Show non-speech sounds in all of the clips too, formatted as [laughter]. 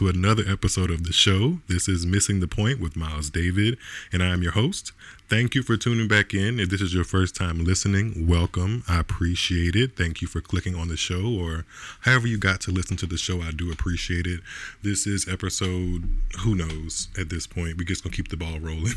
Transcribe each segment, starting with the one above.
To another episode of the show. This is Missing the Point with Miles David, and I am your host. Thank you for tuning back in. If this is your first time listening, welcome. I appreciate it. Thank you for clicking on the show or however you got to listen to the show. I do appreciate it. This is episode, who knows at this point. We're just gonna keep the ball rolling.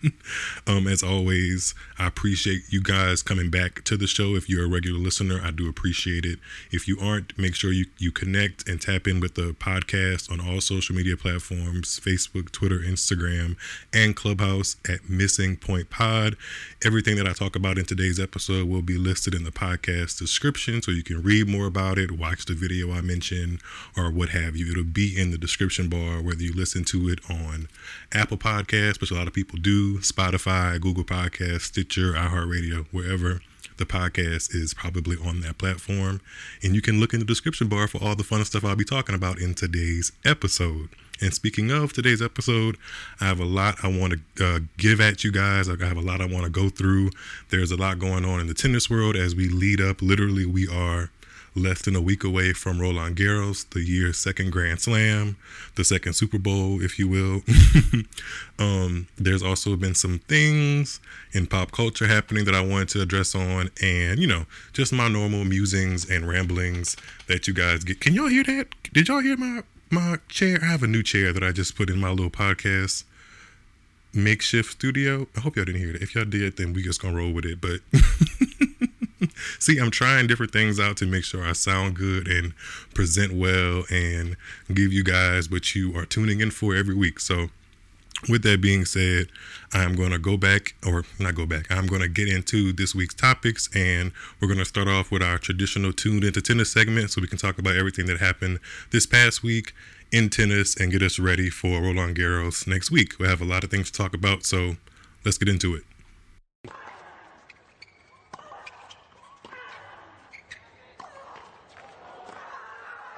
[laughs] um, as always, I appreciate you guys coming back to the show. If you're a regular listener, I do appreciate it. If you aren't, make sure you, you connect and tap in with the podcast on all social media platforms Facebook, Twitter, Instagram, and Clubhouse at Missing Point Pod. Everything that I talk about in today's episode will be listed in the podcast description so you can read more about it, watch the video I mentioned, or what have you. It'll be in the description bar, whether you listen to it on Apple Podcasts, which a lot of people do, Spotify, Google Podcasts, Stitcher, iHeartRadio, wherever the podcast is probably on that platform. And you can look in the description bar for all the fun stuff I'll be talking about in today's episode. And speaking of today's episode, I have a lot I want to uh, give at you guys. I have a lot I want to go through. There's a lot going on in the tennis world as we lead up. Literally, we are less than a week away from Roland Garros, the year's second Grand Slam, the second Super Bowl, if you will. [laughs] um, there's also been some things in pop culture happening that I wanted to address on, and you know, just my normal musings and ramblings that you guys get. Can y'all hear that? Did y'all hear my my chair? I have a new chair that I just put in my little podcast makeshift studio. I hope y'all didn't hear that. If y'all did, then we just gonna roll with it. But [laughs] [laughs] see, I'm trying different things out to make sure I sound good and present well and give you guys what you are tuning in for every week. So with that being said, I'm going to go back, or not go back, I'm going to get into this week's topics, and we're going to start off with our traditional tuned into tennis segment so we can talk about everything that happened this past week in tennis and get us ready for Roland Garros next week. We have a lot of things to talk about, so let's get into it.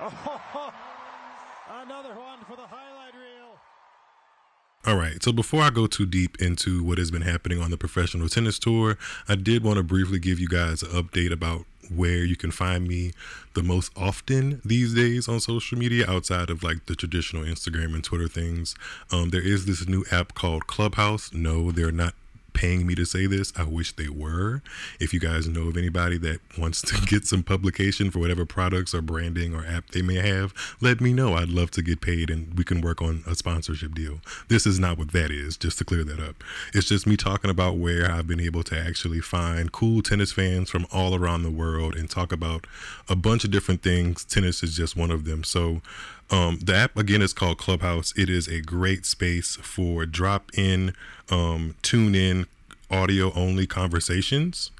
[laughs] Another one for the highlight reel. All right, so before I go too deep into what has been happening on the professional tennis tour, I did want to briefly give you guys an update about where you can find me the most often these days on social media outside of like the traditional Instagram and Twitter things. Um, there is this new app called Clubhouse. No, they're not paying me to say this. I wish they were. If you guys know of anybody that wants to [laughs] get some publication for whatever products or branding or app they may have, let me know. I'd love to get paid and we can work on a sponsorship deal. This is not what that is, just to clear that up. It's just me talking about where I've been able to actually find cool tennis fans from all around the world and talk about a bunch of different things. Tennis is just one of them. So, um, the app again is called Clubhouse. It is a great space for drop in, um, tune in, audio only conversations.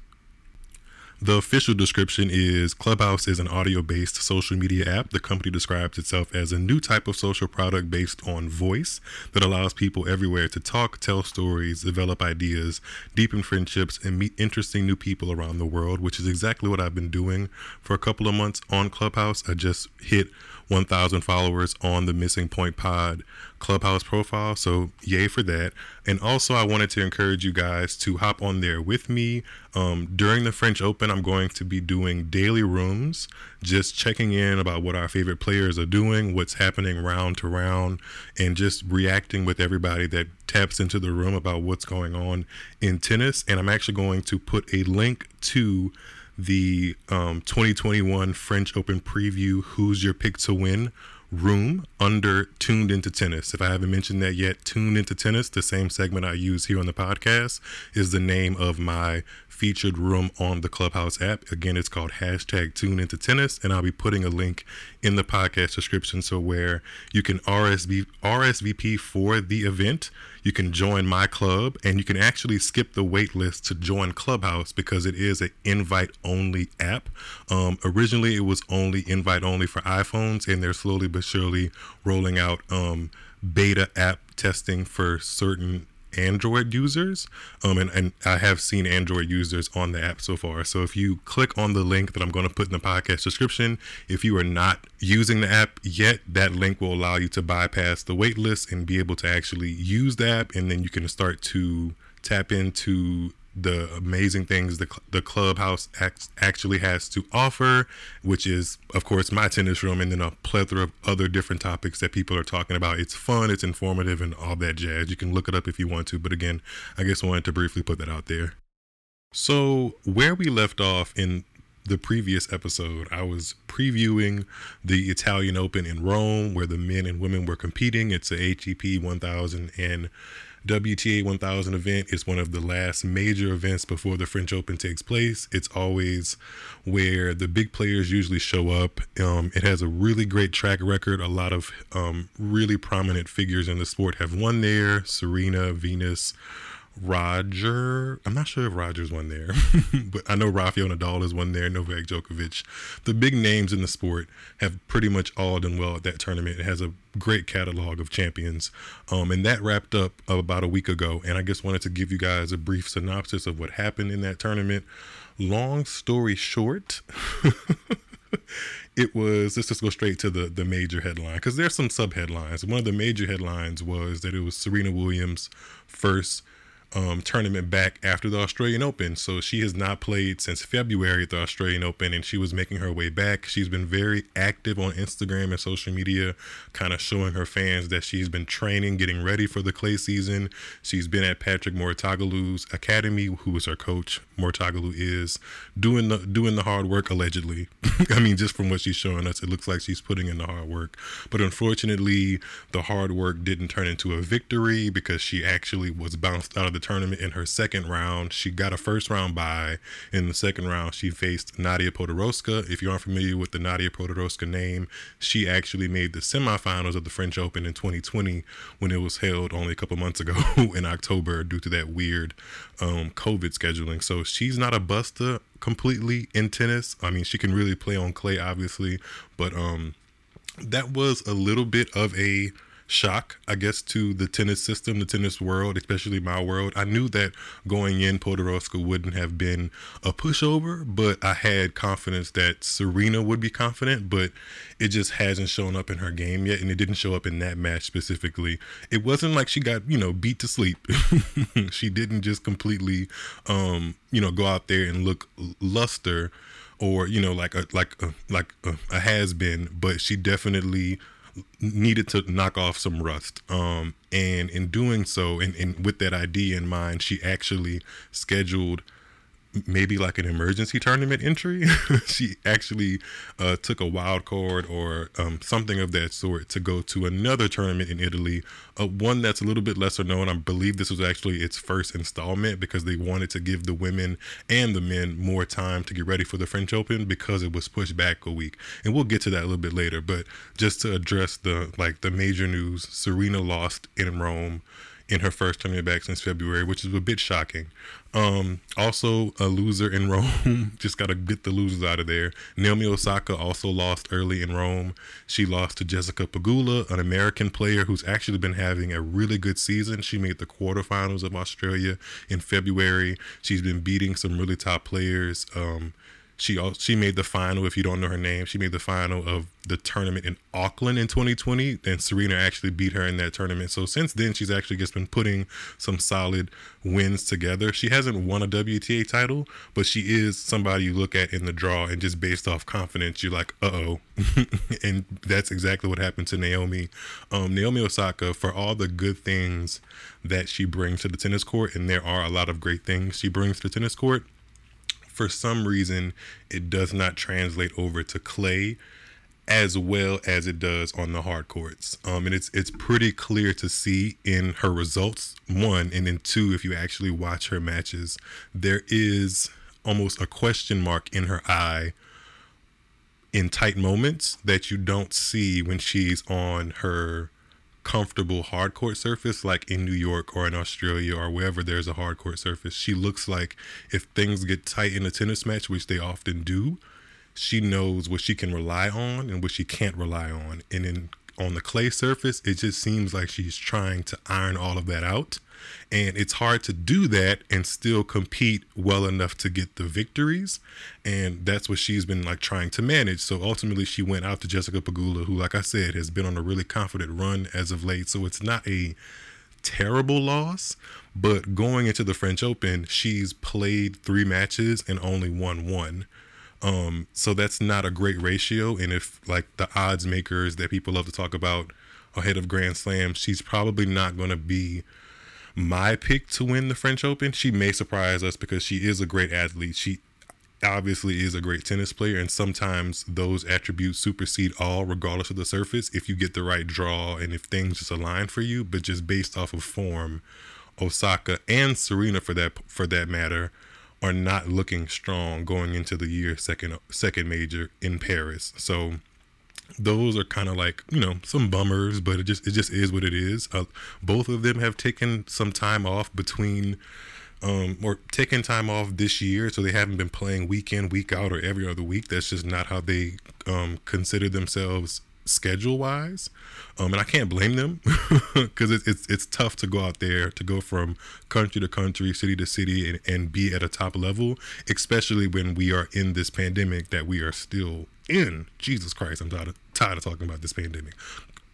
The official description is Clubhouse is an audio based social media app. The company describes itself as a new type of social product based on voice that allows people everywhere to talk, tell stories, develop ideas, deepen friendships, and meet interesting new people around the world, which is exactly what I've been doing for a couple of months on Clubhouse. I just hit 1,000 followers on the Missing Point Pod Clubhouse profile. So, yay for that. And also, I wanted to encourage you guys to hop on there with me. Um, during the French Open, I'm going to be doing daily rooms, just checking in about what our favorite players are doing, what's happening round to round, and just reacting with everybody that taps into the room about what's going on in tennis. And I'm actually going to put a link to the um, 2021 French Open preview Who's Your Pick to Win room under Tuned Into Tennis. If I haven't mentioned that yet, Tuned Into Tennis, the same segment I use here on the podcast, is the name of my featured room on the Clubhouse app. Again, it's called hashtag Tune Into Tennis, and I'll be putting a link in the podcast description so where you can RSV, RSVP for the event. You can join my club, and you can actually skip the wait list to join Clubhouse because it is an invite only app. Um, originally, it was only invite only for iPhones, and they're slowly but surely rolling out um, beta app testing for certain Android users. Um, and, and I have seen Android users on the app so far. So if you click on the link that I'm going to put in the podcast description, if you are not using the app yet, that link will allow you to bypass the wait list and be able to actually use the app. And then you can start to tap into the amazing things the, the clubhouse actually has to offer, which is, of course, my tennis room and then a plethora of other different topics that people are talking about. It's fun, it's informative, and all that jazz. You can look it up if you want to, but again, I guess I wanted to briefly put that out there. So, where we left off in the previous episode, I was previewing the Italian Open in Rome, where the men and women were competing. It's a ATP 1000 and WTA 1000 event is one of the last major events before the French Open takes place. It's always where the big players usually show up. Um, it has a really great track record. A lot of um, really prominent figures in the sport have won there Serena, Venus, Roger. I'm not sure if Rogers won there, [laughs] but I know Rafael Nadal is won there, Novak Djokovic. The big names in the sport have pretty much all done well at that tournament. It has a great catalog of champions. Um, and that wrapped up about a week ago. And I just wanted to give you guys a brief synopsis of what happened in that tournament. Long story short, [laughs] it was let's just go straight to the the major headline because there's some sub headlines. One of the major headlines was that it was Serena Williams' first um, tournament back after the Australian Open. So she has not played since February at the Australian Open, and she was making her way back. She's been very active on Instagram and social media, kind of showing her fans that she's been training, getting ready for the clay season. She's been at Patrick Mouratoglou's academy, who is her coach. Mortagalu is doing the doing the hard work allegedly. [laughs] I mean, just from what she's showing us, it looks like she's putting in the hard work. But unfortunately, the hard work didn't turn into a victory because she actually was bounced out of the the tournament in her second round. She got a first round bye. In the second round, she faced Nadia Podoroska. If you aren't familiar with the Nadia Podoroska name, she actually made the semifinals of the French Open in 2020 when it was held only a couple months ago [laughs] in October due to that weird um, COVID scheduling. So she's not a buster completely in tennis. I mean, she can really play on clay, obviously, but um, that was a little bit of a shock, I guess, to the tennis system, the tennis world, especially my world. I knew that going in, Podoroska wouldn't have been a pushover, but I had confidence that Serena would be confident, but it just hasn't shown up in her game yet, and it didn't show up in that match specifically. It wasn't like she got, you know, beat to sleep. [laughs] she didn't just completely, um, you know, go out there and look luster or you know like a like a, like a, a has been but she definitely needed to knock off some rust. Um, and in doing so, and, and with that idea in mind, she actually scheduled maybe like an emergency tournament entry. [laughs] she actually uh, took a wild card or um, something of that sort to go to another tournament in Italy, uh, one that's a little bit lesser known. I believe this was actually its first installment because they wanted to give the women and the men more time to get ready for the French Open because it was pushed back a week. And we'll get to that a little bit later. But just to address the like the major news, Serena lost in Rome in her first tournament back since February, which is a bit shocking. Um, also, a loser in [laughs] Rome. Just got to get the losers out of there. Naomi Osaka also lost early in Rome. She lost to Jessica Pegula, an American player who's actually been having a really good season. She made the quarterfinals of Australia in February. She's been beating some really top players. Um, she she made the final. If you don't know her name, she made the final of the tournament in Auckland in 2020. And Serena actually beat her in that tournament. So since then, she's actually just been putting some solid wins together. She hasn't won a WTA title, but she is somebody you look at in the draw and just based off confidence, you're like, uh oh. [laughs] and that's exactly what happened to Naomi. Um, Naomi Osaka, for all the good things that she brings to the tennis court, and there are a lot of great things she brings to the tennis court for some reason it does not translate over to clay as well as it does on the hard courts. Um, and it's it's pretty clear to see in her results. One and then two, if you actually watch her matches, there is almost a question mark in her eye in tight moments that you don't see when she's on her comfortable hard court surface like in New York or in Australia or wherever there's a hard court surface. She looks like if things get tight in a tennis match, which they often do, she knows what she can rely on and what she can't rely on. And in on the clay surface, it just seems like she's trying to iron all of that out. And it's hard to do that and still compete well enough to get the victories. And that's what she's been like trying to manage. So ultimately, she went out to Jessica Pegula, who, like I said, has been on a really confident run as of late. So it's not a terrible loss. But going into the French Open, she's played three matches and only won one. Um, so that's not a great ratio. And if like the odds makers that people love to talk about ahead of Grand Slam, she's probably not going to be my pick to win the French Open. She may surprise us because she is a great athlete. She obviously is a great tennis player, and sometimes those attributes supersede all, regardless of the surface, if you get the right draw and if things just align for you. But just based off of form, Osaka and Serena, for that for that matter, are not looking strong going into the year second second major in Paris. So those are kind of like you know some bummers, but it just it just is what it is. Uh, both of them have taken some time off between. Um, or taking time off this year, so they haven't been playing week in, week out, or every other week. That's just not how they um, consider themselves schedule wise. Um, and I can't blame them [laughs] because it, it's it's tough to go out there to go from country to country, city to city, and, and be at a top level, especially when we are in this pandemic that we are still in. Jesus Christ, I'm tired of, tired of talking about this pandemic.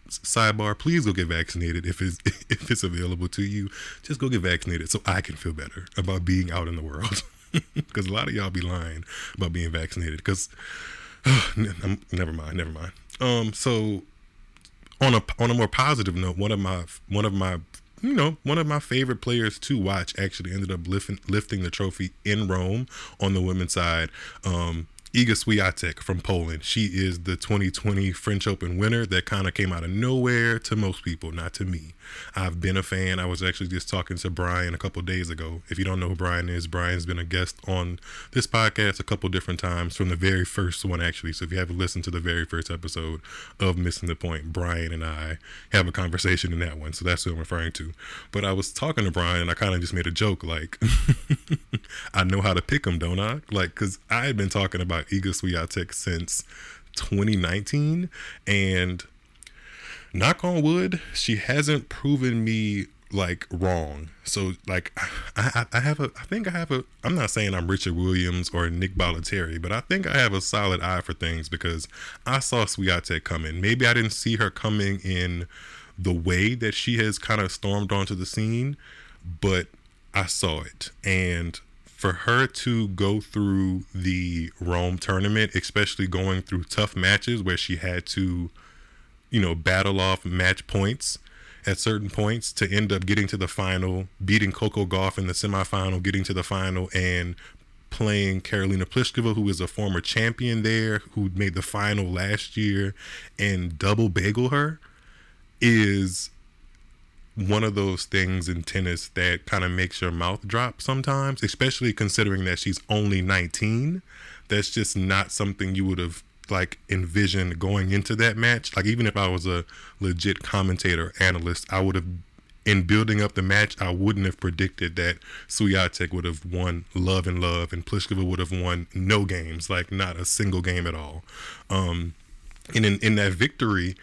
Sidebar: Please go get vaccinated if it's [laughs] if it's available to you. Just go get vaccinated so I can feel better about being out in the world. [laughs] Because a lot of y'all be lying about being vaccinated. Because [sighs] never mind, never mind. Um, so on a on a more positive note, one of my one of my you know one of my favorite players to watch actually ended up lifting lifting the trophy in Rome on the women's side. Um, Iga Swiatek from Poland. She is the 2020 French Open winner that kind of came out of nowhere to most people, not to me. I've been a fan. I was actually just talking to Brian a couple days ago. If you don't know who Brian is, Brian's been a guest on this podcast a couple different times from the very first one, actually. So if you haven't listened to the very first episode of Missing the Point, Brian and I have a conversation in that one. So that's who I'm referring to. But I was talking to Brian and I kind of just made a joke like, [laughs] I know how to pick him, don't I? Like, because I had been talking about Iga Swiatek since 2019 and knock on wood, she hasn't proven me like wrong. So like I, I have a I think I have a I'm not saying I'm Richard Williams or Nick Bollettieri, but I think I have a solid eye for things because I saw Swiatek coming. Maybe I didn't see her coming in the way that she has kind of stormed onto the scene, but I saw it. And for her to go through the Rome tournament, especially going through tough matches where she had to you know, battle off match points at certain points to end up getting to the final, beating Coco Gauff in the semifinal, getting to the final, and playing Karolina Pliskova, who is a former champion there, who made the final last year, and double bagel her, is one of those things in tennis that kind of makes your mouth drop sometimes, especially considering that she's only 19. That's just not something you would have like envisioned going into that match. Like even if I was a legit commentator analyst, I would have in building up the match, I wouldn't have predicted that Swiatek would have won love and love, and Pliskova would have won no games, like not a single game at all. Um, and in, in that victory,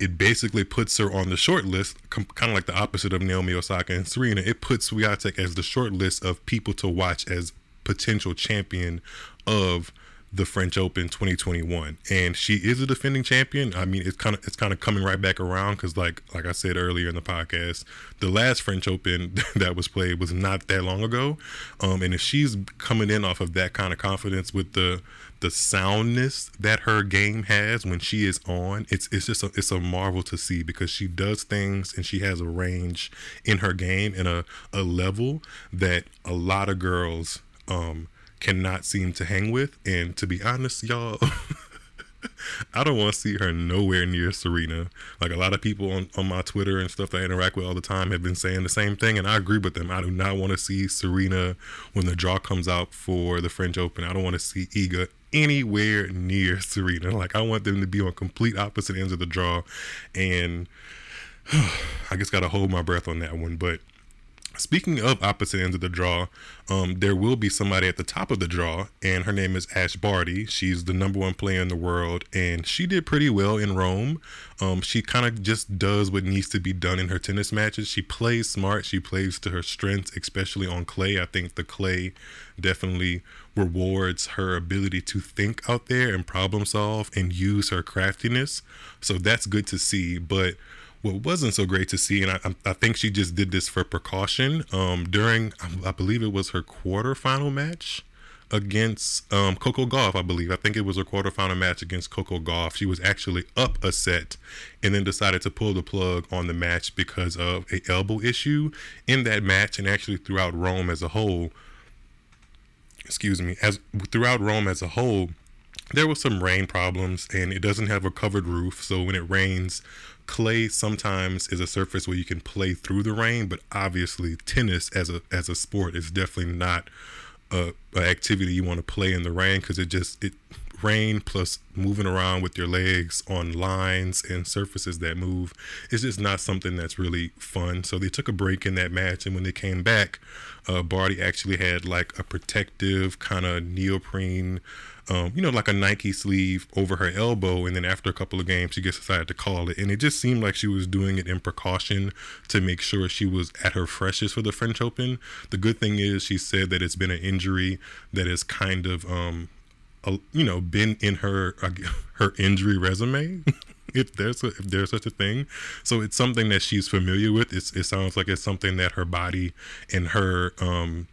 it basically puts her on the short list, com- kind of like the opposite of Naomi Osaka and Serena. It puts Swiatek as the short list of people to watch as potential champion of the French Open 2021, and she is a defending champion. I mean, it's kind of it's kind of coming right back around because, like like I said earlier in the podcast, the last French Open [laughs] that was played was not that long ago, um, and if she's coming in off of that kind of confidence with the the soundness that her game has when she is on, it's it's just a, it's a marvel to see because she does things and she has a range in her game and a a level that a lot of girls um cannot seem to hang with. And to be honest, y'all, [laughs] I don't want to see her nowhere near Serena. Like a lot of people on, on my Twitter and stuff that I interact with all the time have been saying the same thing, and I agree with them. I do not want to see Serena when the draw comes out for the French Open. I don't want to see Iga anywhere near Serena. Like I want them to be on complete opposite ends of the draw, and [sighs] I just got to hold my breath on that one. But Speaking of opposite ends of the draw, um, there will be somebody at the top of the draw, and her name is Ash Barty. She's the number one player in the world, and she did pretty well in Rome. Um, she kind of just does what needs to be done in her tennis matches. She plays smart. She plays to her strengths, especially on clay. I think the clay definitely rewards her ability to think out there and problem solve and use her craftiness. So that's good to see. But what wasn't so great to see, and I, I think she just did this for precaution. Um, during, I believe it was her quarterfinal match against um, Coco Gauff, I believe. I think it was her quarterfinal match against Coco Gauff. She was actually up a set and then decided to pull the plug on the match because of a elbow issue in that match and actually throughout Rome as a whole. Excuse me, as throughout Rome as a whole, there was some rain problems and it doesn't have a covered roof, so when it rains, clay sometimes is a surface where you can play through the rain, but obviously tennis as a as a sport is definitely not a, a activity you want to play in the rain because it just it rain plus moving around with your legs on lines and surfaces that move is just not something that's really fun. So they took a break in that match, and when they came back, uh, Barty actually had like a protective kind of neoprene um, you know, like a Nike sleeve over her elbow. And then after a couple of games, she just decided to call it. And it just seemed like she was doing it in precaution to make sure she was at her freshest for the French Open. The good thing is, she said that it's been an injury that has kind of, um, you know, been in her [laughs] her injury resume. [laughs] if there's a, if there's such a thing. So it's something that she's familiar with. It's, it sounds like it's something that her body and her um,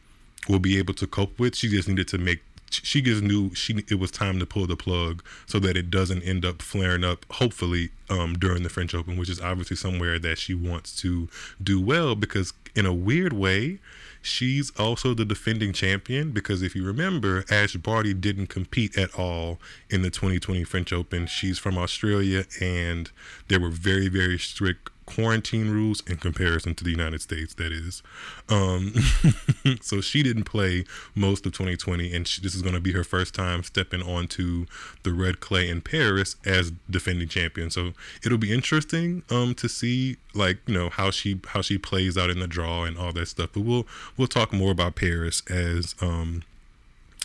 will be able to cope with. She just needed to make she just knew she it was time to pull the plug so that it doesn't end up flaring up hopefully um, during the french open which is obviously somewhere that she wants to do well because in a weird way she's also the defending champion because if you remember ash barty didn't compete at all in the 2020 french open. She's from australia and there were very very strict quarantine rules in comparison to the United States, that is. Um, [laughs] so she didn't play most of 2020, and she, this is going to be her first time stepping onto the red clay in Paris as defending champion. So it'll be interesting um, to see, like you know, how she how she plays out in the draw and all that stuff. But we'll we'll talk more about Paris as um,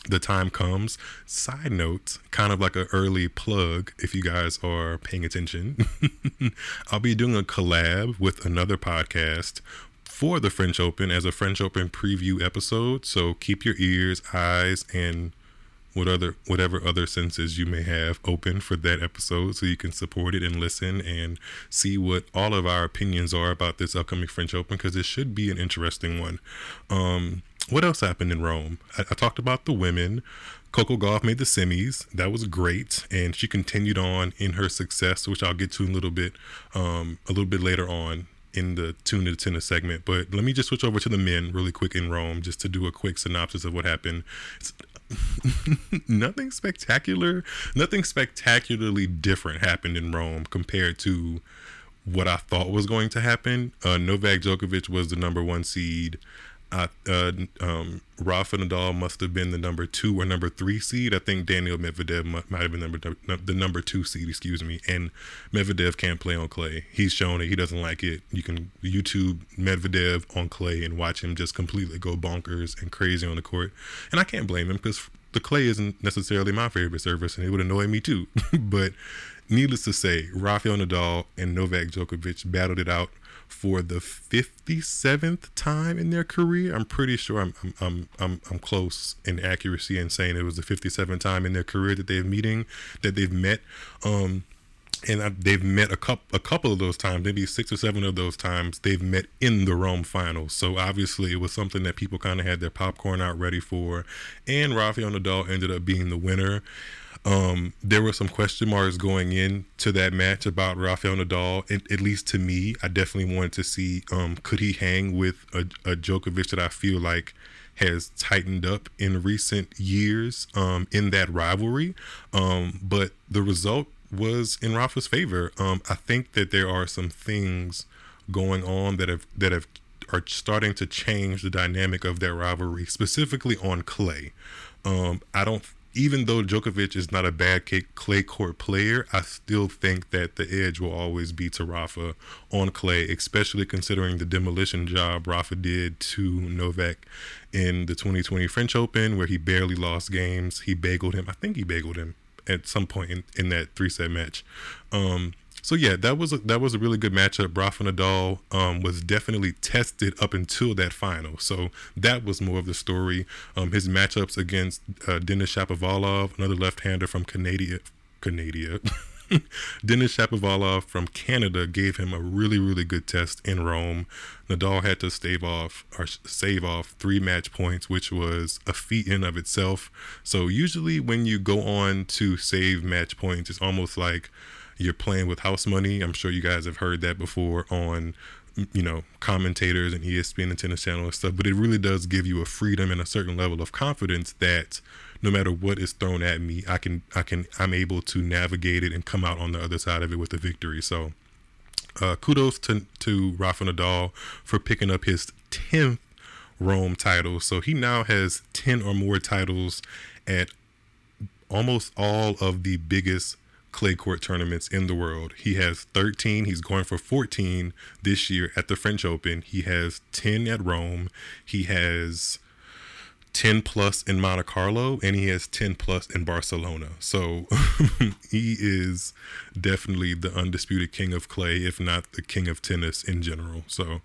the time comes. Side note, kind of like an early plug, if you guys are paying attention, [laughs] I'll be doing a collab with another podcast for the French Open as a French Open preview episode. So keep your ears, eyes, and what other whatever other senses you may have open for that episode so you can support it and listen and see what all of our opinions are about this upcoming French Open because it should be an interesting one. Um, what else happened in Rome? I, I talked about the women. Coco Gauff made the semis. That was great, and she continued on in her success, which I'll get to a little bit, um, a little bit later on in the tune to tennis segment. But let me just switch over to the men really quick in Rome, just to do a quick synopsis of what happened. [laughs] nothing spectacular, nothing spectacularly different happened in Rome compared to what I thought was going to happen. Uh, Novak Djokovic was the number one seed. I, uh, um, Rafa Nadal must have been the number two or number three seed. I think Daniel Medvedev might, might have been number the number two seed, excuse me. And Medvedev can't play on clay. He's shown it. He doesn't like it. You can YouTube Medvedev on clay and watch him just completely go bonkers and crazy on the court. And I can't blame him because the clay isn't necessarily my favorite surface, and it would annoy me too. [laughs] but needless to say, Rafael Nadal and Novak Djokovic battled it out for the 57th time in their career. I'm pretty sure I'm I'm I'm I'm, I'm close in accuracy in saying it was the 57th time in their career that they've meeting that they've met. Um, and they've met a couple a couple of those times, maybe six or seven of those times they've met in the Rome finals. So obviously it was something that people kind of had their popcorn out ready for, and Rafael Nadal ended up being the winner. Um, there were some question marks going into that match about Rafael Nadal. At, at least to me, I definitely wanted to see um, could he hang with a, a Djokovic that I feel like has tightened up in recent years um, in that rivalry. Um, but the result was in Rafa's favor. Um, I think that there are some things going on that have that have are starting to change the dynamic of that rivalry, specifically on clay. Um, I don't even though Djokovic is not a bad clay court player, I still think that the edge will always be to Rafa on clay, especially considering the demolition job Rafa did to Novak in the 2020 French Open, where he barely lost games. He bageled him. I think he bageled him at some point in, in that three set match. Um, so yeah, that was a, that was a really good matchup. Rafa Nadal um, was definitely tested up until that final, so that was more of the story. Um, his matchups against uh, Denis Shapovalov, another left-hander from Canada, Canada. [laughs] Denis Shapovalov from Canada gave him a really, really good test in Rome. Nadal had to stave off or save off three match points, which was a feat in of itself. So usually, when you go on to save match points, it's almost like you're playing with house money. I'm sure you guys have heard that before on you know commentators and ESPN and Tennis Channel and stuff. But it really does give you a freedom and a certain level of confidence that no matter what is thrown at me, I can I can I'm able to navigate it and come out on the other side of it with a victory. So uh, kudos to to Rafa Nadal for picking up his tenth Rome title. So he now has ten or more titles at almost all of the biggest clay court tournaments in the world. He has 13. He's going for 14 this year at the French Open. He has 10 at Rome. He has 10 plus in Monte Carlo and he has 10 plus in Barcelona. So [laughs] he is definitely the undisputed king of clay, if not the king of tennis in general. So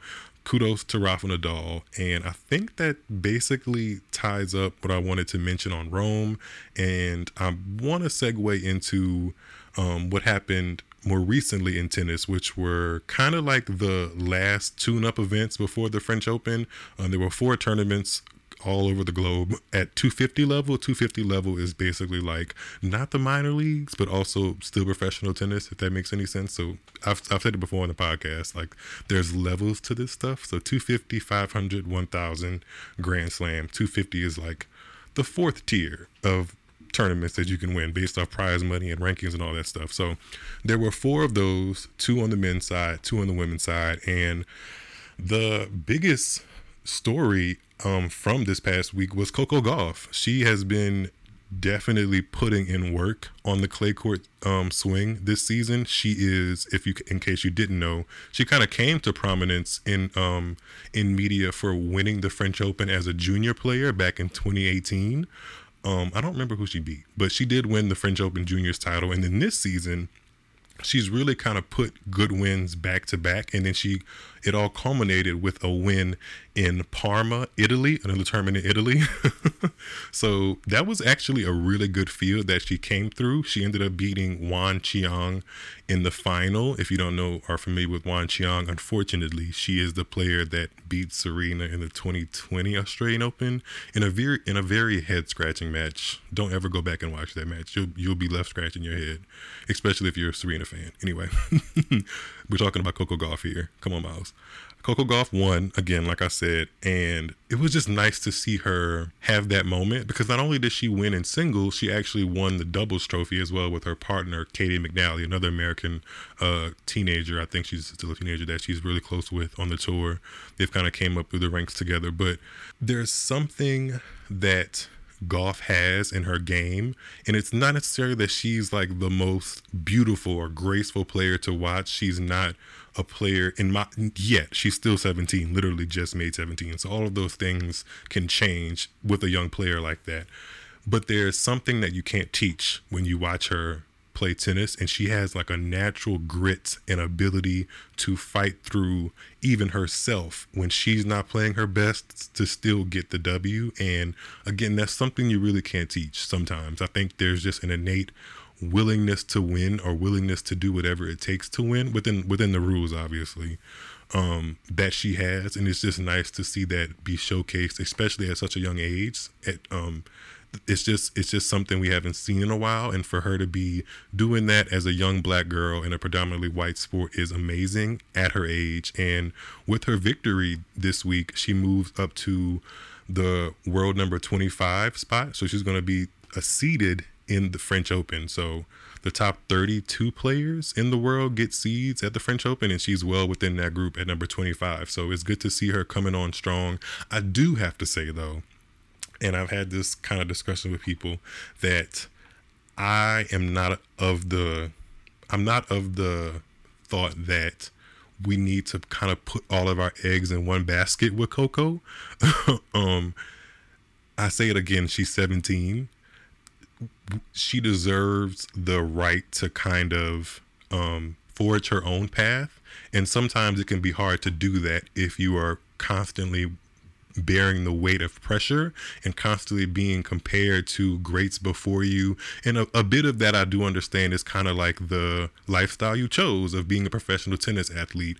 kudos to Rafa Nadal. And I think that basically ties up what I wanted to mention on Rome. And I want to segue into um, what happened more recently in tennis, which were kind of like the last tune up events before the French Open. Um, there were four tournaments all over the globe. At 250 level 250 level is basically like not the minor leagues but also still professional tennis if that makes any sense. So I've, I've said it before on the podcast like there's levels to this stuff. So 250 500 1000 grand slam. 250 is like the fourth tier of tournaments that you can win based off prize money and rankings and all that stuff. So there were four of those, two on the men's side, two on the women's side, and the biggest story um, from this past week was Coco Gauff. She has been definitely putting in work on the clay court um, swing this season. She is, if you, in case you didn't know, she kind of came to prominence in um, in media for winning the French Open as a junior player back in 2018. Um, I don't remember who she beat, but she did win the French Open Juniors title. And then this season, she's really kind of put good wins back to back. And then she it all culminated with a win in Parma, Italy, another tournament in Italy. [laughs] so that was actually a really good field that she came through. She ended up beating Wang Qiang in the final. If you don't know, are familiar with Wang Qiang, unfortunately, she is the player that beat Serena in the 2020 Australian Open in a very in a very head scratching match. Don't ever go back and watch that match. You'll you'll be left scratching your head, especially if you're a Serena fan. Anyway, [laughs] we're talking about Coco Gauff here. Come on, Miles. Coco Gauff won again, like I said, and it was just nice to see her have that moment because not only did she win in singles, she actually won the doubles trophy as well with her partner Caty McNally, another American uh, teenager. I think she's still a teenager that she's really close with on the tour. They've kind of came up through the ranks together, but there's something that Gauff has in her game. And it's not necessarily that she's like the most beautiful or graceful player to watch. She's not a player in my yet. She's still 17, literally just made 17. So all of those things can change with a young player like that. But there's something that you can't teach when you watch her play tennis and she has like a natural grit and ability to fight through even herself when she's not playing her best to still get the W. And again that's something you really can't teach sometimes. I think there's just an innate willingness to win or willingness to do whatever it takes to win within within the rules obviously um that she has. And it's just nice to see that be showcased especially at such a young age at um it's just it's just something we haven't seen in a while and for her to be doing that as a young black girl in a predominantly white sport is amazing at her age and with her victory this week she moves up to the world number 25 spot so she's going to be a seeded in the French Open so the top 32 players in the world get seeds at the French Open, and she's well within that group at number 25. So it's good to see her coming on strong. I do have to say, though, and I've had this kind of discussion with people that I am not of the I'm not of the thought that we need to kind of put all of our eggs in one basket with Coco. [laughs] um I say it again, she's 17. She deserves the right to kind of um forge her own path and sometimes it can be hard to do that if you are constantly bearing the weight of pressure and constantly being compared to greats before you. And a, a bit of that I do understand is kind of like the lifestyle you chose of being a professional tennis athlete.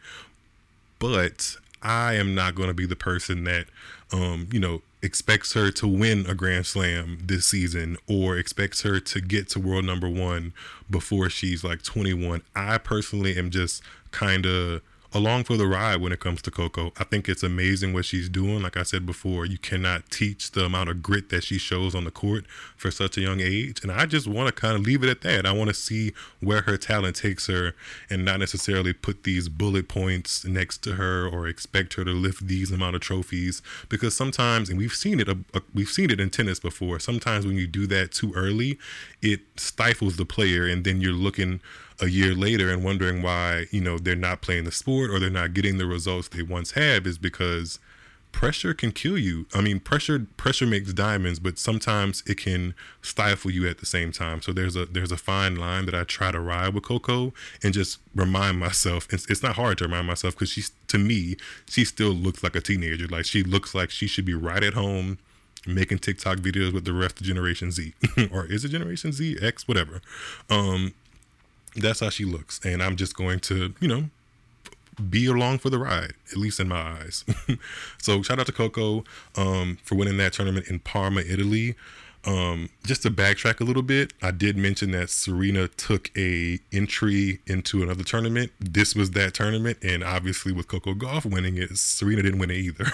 But I am not going to be the person that, um, you know, expects her to win a Grand Slam this season or expects her to get to world number one before she's like 21. I personally am just kind of along for the ride when it comes to Coco. I think it's amazing what she's doing. Like I said before, you cannot teach the amount of grit that she shows on the court for such a young age. And I just want to kind of leave it at that. I want to see where her talent takes her and not necessarily put these bullet points next to her or expect her to lift these amount of trophies because sometimes and we've seen it uh, uh, we've seen it in tennis before. Sometimes when you do that too early, it stifles the player and then you're looking a year later and wondering why you know they're not playing the sport or they're not getting the results they once had is because pressure can kill you. I mean, pressure pressure makes diamonds, but sometimes it can stifle you at the same time. So there's a there's a fine line that I try to ride with Coco and just remind myself. It's, it's not hard to remind myself because she's to me she still looks like a teenager. Like she looks like she should be right at home making TikTok videos with the rest of Generation Z, [laughs] or is it Generation Z X, whatever. Um, that's how she looks, and I'm just going to, you know, be along for the ride, at least in my eyes. [laughs] so shout out to Coco um, for winning that tournament in Parma, Italy. Um, just to backtrack a little bit, I did mention that Serena took a entry into another tournament. This was that tournament, and obviously with Coco Gauff winning it, Serena didn't win it either.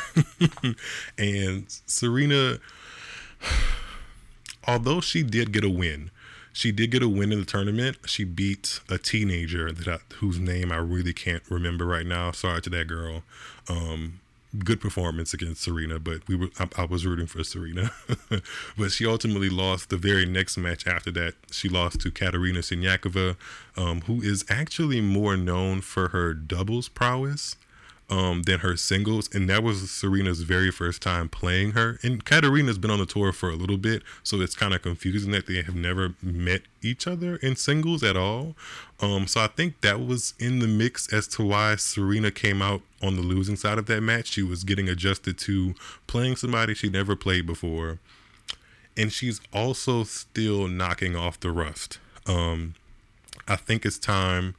[laughs] and Serena, [sighs] although she did get a win, she did get a win in the tournament. She beat a teenager that I, whose name I really can't remember right now. Sorry to that girl. Um, good performance against Serena, but we were I, I was rooting for Serena. [laughs] but she ultimately lost the very next match after that. She lost to Katerina Siniakova, um, who is actually more known for her doubles prowess um, than her singles, and that was Serena's very first time playing her. And Katerina's been on the tour for a little bit, so it's kind of confusing that they have never met each other in singles at all. Um, so I think that was in the mix as to why Serena came out on the losing side of that match. She was getting adjusted to playing somebody she never played before, and she's also still knocking off the rust. Um, I think it's time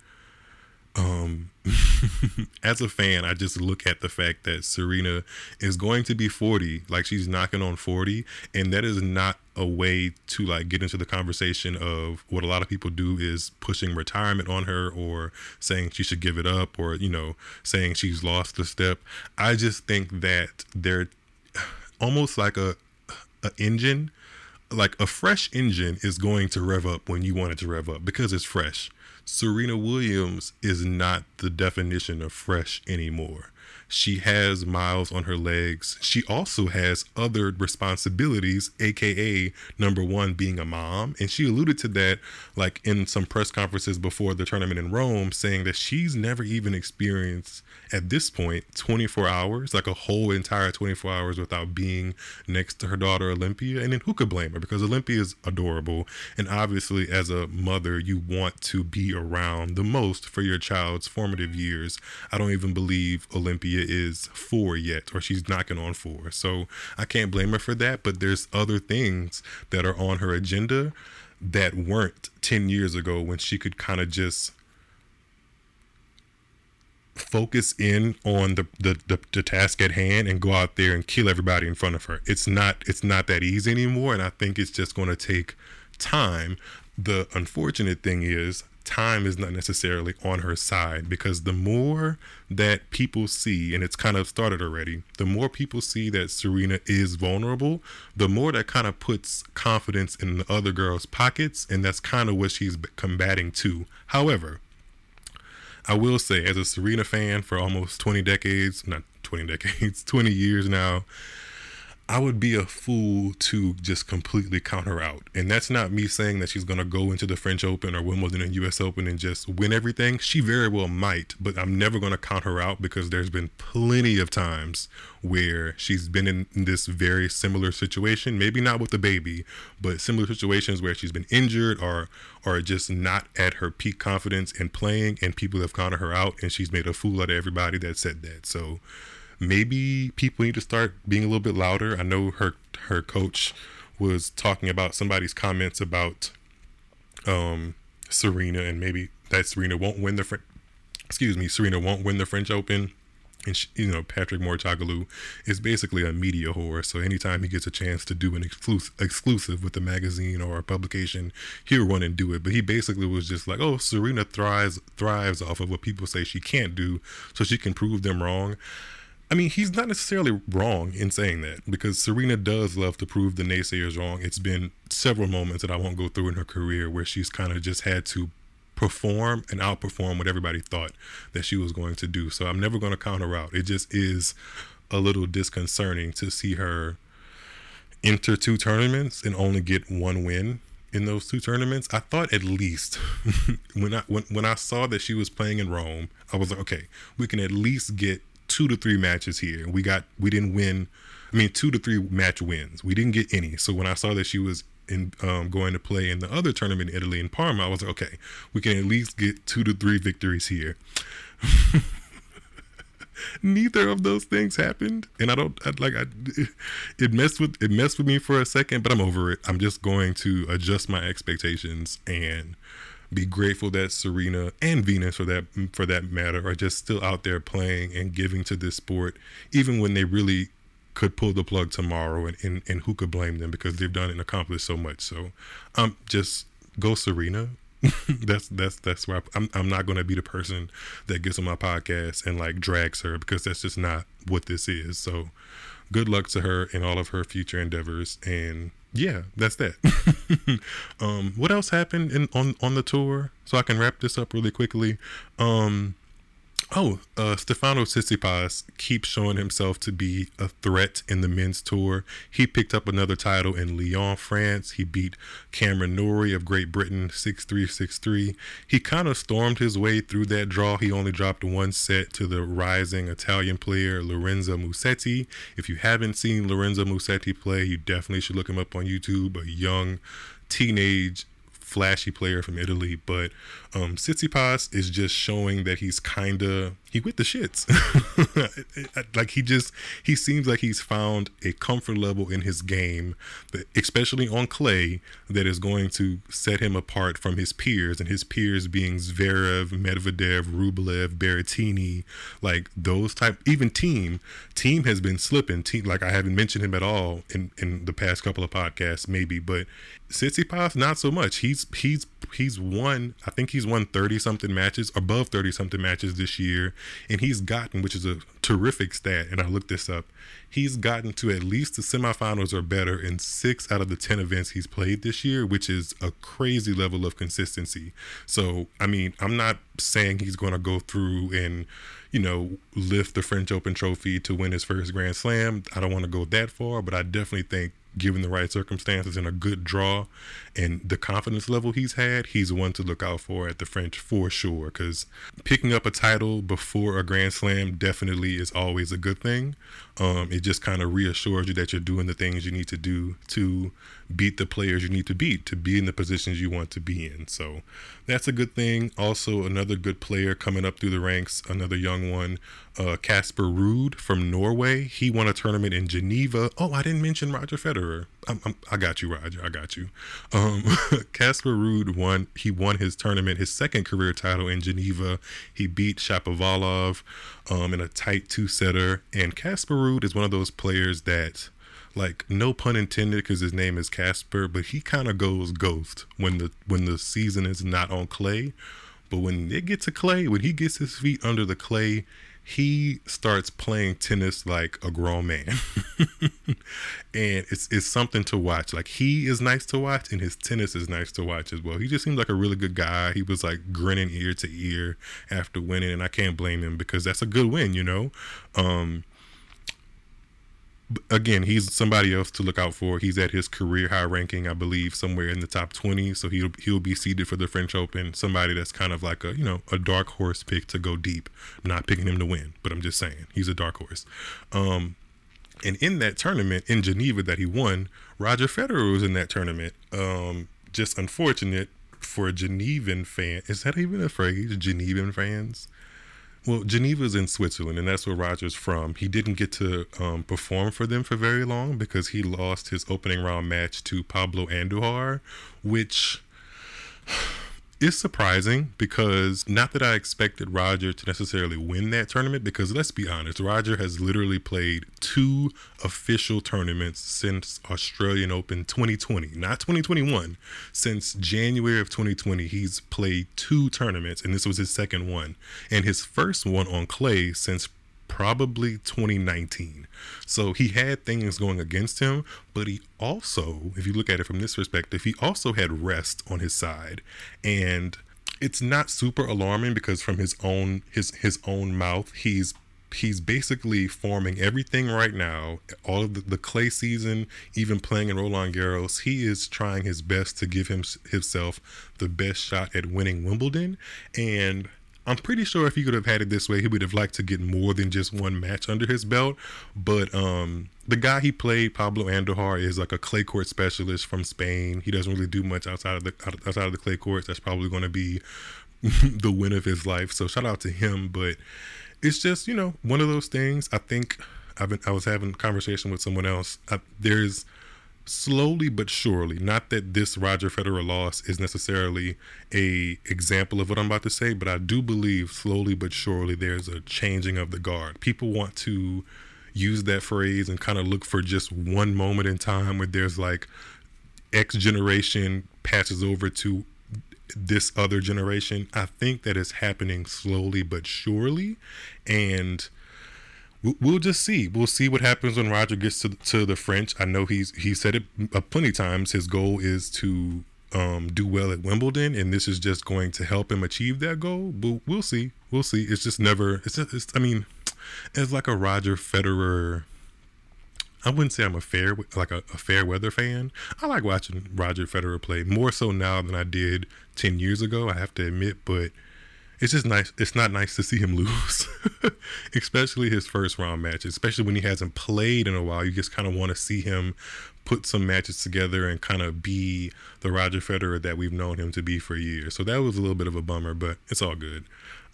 um, [laughs] as a fan, I just look at the fact that Serena is going to be 40, like she's knocking on 40, and that is not a way to like get into the conversation of what a lot of people do is pushing retirement on her or saying she should give it up or you know saying she's lost a step. I just think that they're almost like a, a engine like a fresh engine is going to rev up when you want it to rev up because it's fresh. Serena Williams is not the definition of fresh anymore. She has miles on her legs. She also has other responsibilities, aka number one, being a mom. And she alluded to that like in some press conferences before the tournament in Rome, saying that she's never even experienced at this point 24 hours, like a whole entire 24 hours without being next to her daughter Olympia. And then who could blame her? Because Olympia is adorable. And obviously, as a mother, you want to be around the most for your child's formative years. I don't even believe Olympia is four yet, or she's knocking on four. So I can't blame her for that. But there's other things that are on her agenda that weren't 10 years ago when she could kind of just focus in on the, the, the the task at hand and go out there and kill everybody in front of her. It's not it's not that easy anymore and I think it's just going to take time. The unfortunate thing is time is not necessarily on her side because the more that people see and it's kind of started already, the more people see that Serena is vulnerable, the more that kind of puts confidence in the other girl's pockets and that's kind of what she's combating too. However, I will say, as a Serena fan for almost 20 decades, not 20 decades, [laughs] 20 years now, I would be a fool to just completely count her out. And that's not me saying that she's going to go into the French Open or Wimbledon and US Open and just win everything. She very well might, but I'm never going to count her out because there's been plenty of times where she's been in this very similar situation, maybe not with the baby, but similar situations where she's been injured or or just not at her peak confidence in playing and people have counted her out and she's made a fool out of everybody that said that. So maybe people need to start being a little bit louder. I know her her coach was talking about somebody's comments about um, Serena and maybe that Serena won't win the excuse me Serena won't win the French Open. And she, you know Patrick Mouratoglou is basically a media whore. So anytime he gets a chance to do an exclusive exclusive with a magazine or a publication, he'll run and do it. But he basically was just like, "Oh, Serena thrives thrives off of what people say she can't do, so she can prove them wrong." I mean, he's not necessarily wrong in saying that because Serena does love to prove the naysayers wrong. It's been several moments that I won't go through in her career where she's kind of just had to perform and outperform what everybody thought that she was going to do. So I'm never going to count her out. It just is a little disconcerting to see her enter two tournaments and only get one win in those two tournaments. I thought at least [laughs] when I when, when I saw that she was playing in Rome, I was like, okay, we can at least get two to three matches here. We got we didn't win. I mean, two to three match wins. We didn't get any. So when I saw that she was in um, going to play in the other tournament in Italy in Parma, I was like, okay, we can at least get two to three victories here. [laughs] Neither of those things happened, and I don't I, like. I, it messed with it messed with me for a second, but I'm over it. I'm just going to adjust my expectations and be grateful that Serena and Venus for that for that matter are just still out there playing and giving to this sport even when they really could pull the plug tomorrow and, and, and who could blame them because they've done and accomplished so much. So um just go Serena. [laughs] That's that's that's am I'm, I'm not going to be the person that gets on my podcast and like drags her because that's just not what this is. So good luck to her in all of her future endeavors and yeah, that's that. [laughs] um, what else happened in on on the tour? So I can wrap this up really quickly. Um, Oh, uh, Stefano Tsitsipas keeps showing himself to be a threat in the men's tour. He picked up another title in Lyon, France. He beat Cameron Norrie of Great Britain 6-3, 6-3. He kind of stormed his way through that draw. He only dropped one set to the rising Italian player Lorenzo Musetti. If you haven't seen Lorenzo Musetti play, you definitely should look him up on YouTube. A young teenage flashy player from Italy, but um, Tsitsipas is just showing that he's kind of he with the shits. [laughs] like he just he seems like he's found a comfort level in his game, that, especially on clay, that is going to set him apart from his peers, and his peers being Zverev, Medvedev, Rublev, Berrettini, like those type. Even Thiem Thiem has been slipping. Thiem like I haven't mentioned him at all in in the past couple of podcasts, maybe, but Tsitsipas not so much. He's he's he's won. I think he's won thirty something matches, above thirty something matches this year, and he's gotten, which is a terrific stat. And I looked this up. He's gotten to at least the semifinals or better in six out of the ten events he's played this year, which is a crazy level of consistency. So I mean, I'm not saying he's going to go through and you know lift the French Open trophy to win his first Grand Slam. I don't want to go that far, but I definitely think given the right circumstances and a good draw and the confidence level he's had, he's one to look out for at the French for sure. Because picking up a title before a Grand Slam definitely is always a good thing. Um, it just kind of reassures you that you're doing the things you need to do to beat the players you need to beat to be in the positions you want to be in. So that's a good thing. Also, another good player coming up through the ranks, another young one, Casper uh, Ruud from Norway. He won a tournament in Geneva. Oh, I didn't mention Roger Federer. I'm, I'm, i got you, Roger. I got you. [laughs] Casper um, Ruud won. He won his tournament, his second career title in Geneva. He beat Shapovalov um, in a tight two setter. And Casper Ruud is one of those players that like no pun intended because his name is Casper, but he kind of goes ghost when the when the season is not on clay. But when it gets to clay, when he gets his feet under the clay, he starts playing tennis like a grown man. [laughs] and it's it's something to watch. Like he is nice to watch and his tennis is nice to watch as well. He just seems like a really good guy. He was like grinning ear to ear after winning and I can't blame him because that's a good win, you know. Um again, he's somebody else to look out for. He's at his career high ranking, I believe, somewhere in the top 20. So he'll he'll be seeded for the French Open. Somebody that's kind of like a you know a dark horse pick to go deep. I'm not picking him to win, but I'm just saying he's a dark horse. Um, and in that tournament in Geneva that he won, Roger Federer was in that tournament. Um, just unfortunate for a Genevan fan. Is that even a phrase? Genevan fans? Well, Geneva's in Switzerland, and that's where Roger's from. He didn't get to um, perform for them for very long because he lost his opening round match to Pablo Andujar, which is surprising because not that I expected Roger to necessarily win that tournament because let's be honest, Roger has literally played two official tournaments since Australian Open 2020, not 2021. Since January of 2020, he's played two tournaments and this was his second one and his first one on clay since probably 2019. So he had things going against him, but he also, if you look at it from this perspective, he also had rest on his side. And it's not super alarming because from his own his his own mouth, he's he's basically forming everything right now. All of the, the, clay season, even playing in Roland Garros, he is trying his best to give him himself the best shot at winning Wimbledon. And I'm pretty sure if he could have had it this way, he would have liked to get more than just one match under his belt. But um, the guy he played, Pablo Andujar, is like a clay court specialist from Spain. He doesn't really do much outside of the outside of the clay courts. That's probably going to be [laughs] the win of his life. So shout out to him. But it's just you know one of those things. I think I've been I was having a conversation with someone else. I, there's slowly but surely not that this roger federer loss is necessarily a example of what i'm about to say but i do believe slowly but surely there's a changing of the guard. People want to use that phrase and kind of look for just one moment in time where there's like x generation passes over to this other generation. I think that is happening slowly but surely and we'll just see. We'll see what happens when Roger gets to to the French. I know he's he said it plenty of times. His goal is to um, do well at Wimbledon, and this is just going to help him achieve that goal. But we'll see. We'll see. It's just never. It's just. It's, I mean, it's like a Roger Federer. I wouldn't say I'm a fair like a, a fair weather fan. I like watching Roger Federer play more so now than I did ten years ago. I have to admit, but it's just nice. It's not nice to see him [laughs] lose, especially his first round matches, especially when he hasn't played in a while. You just kind of want to see him put some matches together and kind of be the Roger Federer that we've known him to be for years. So that was a little bit of a bummer, but it's all good.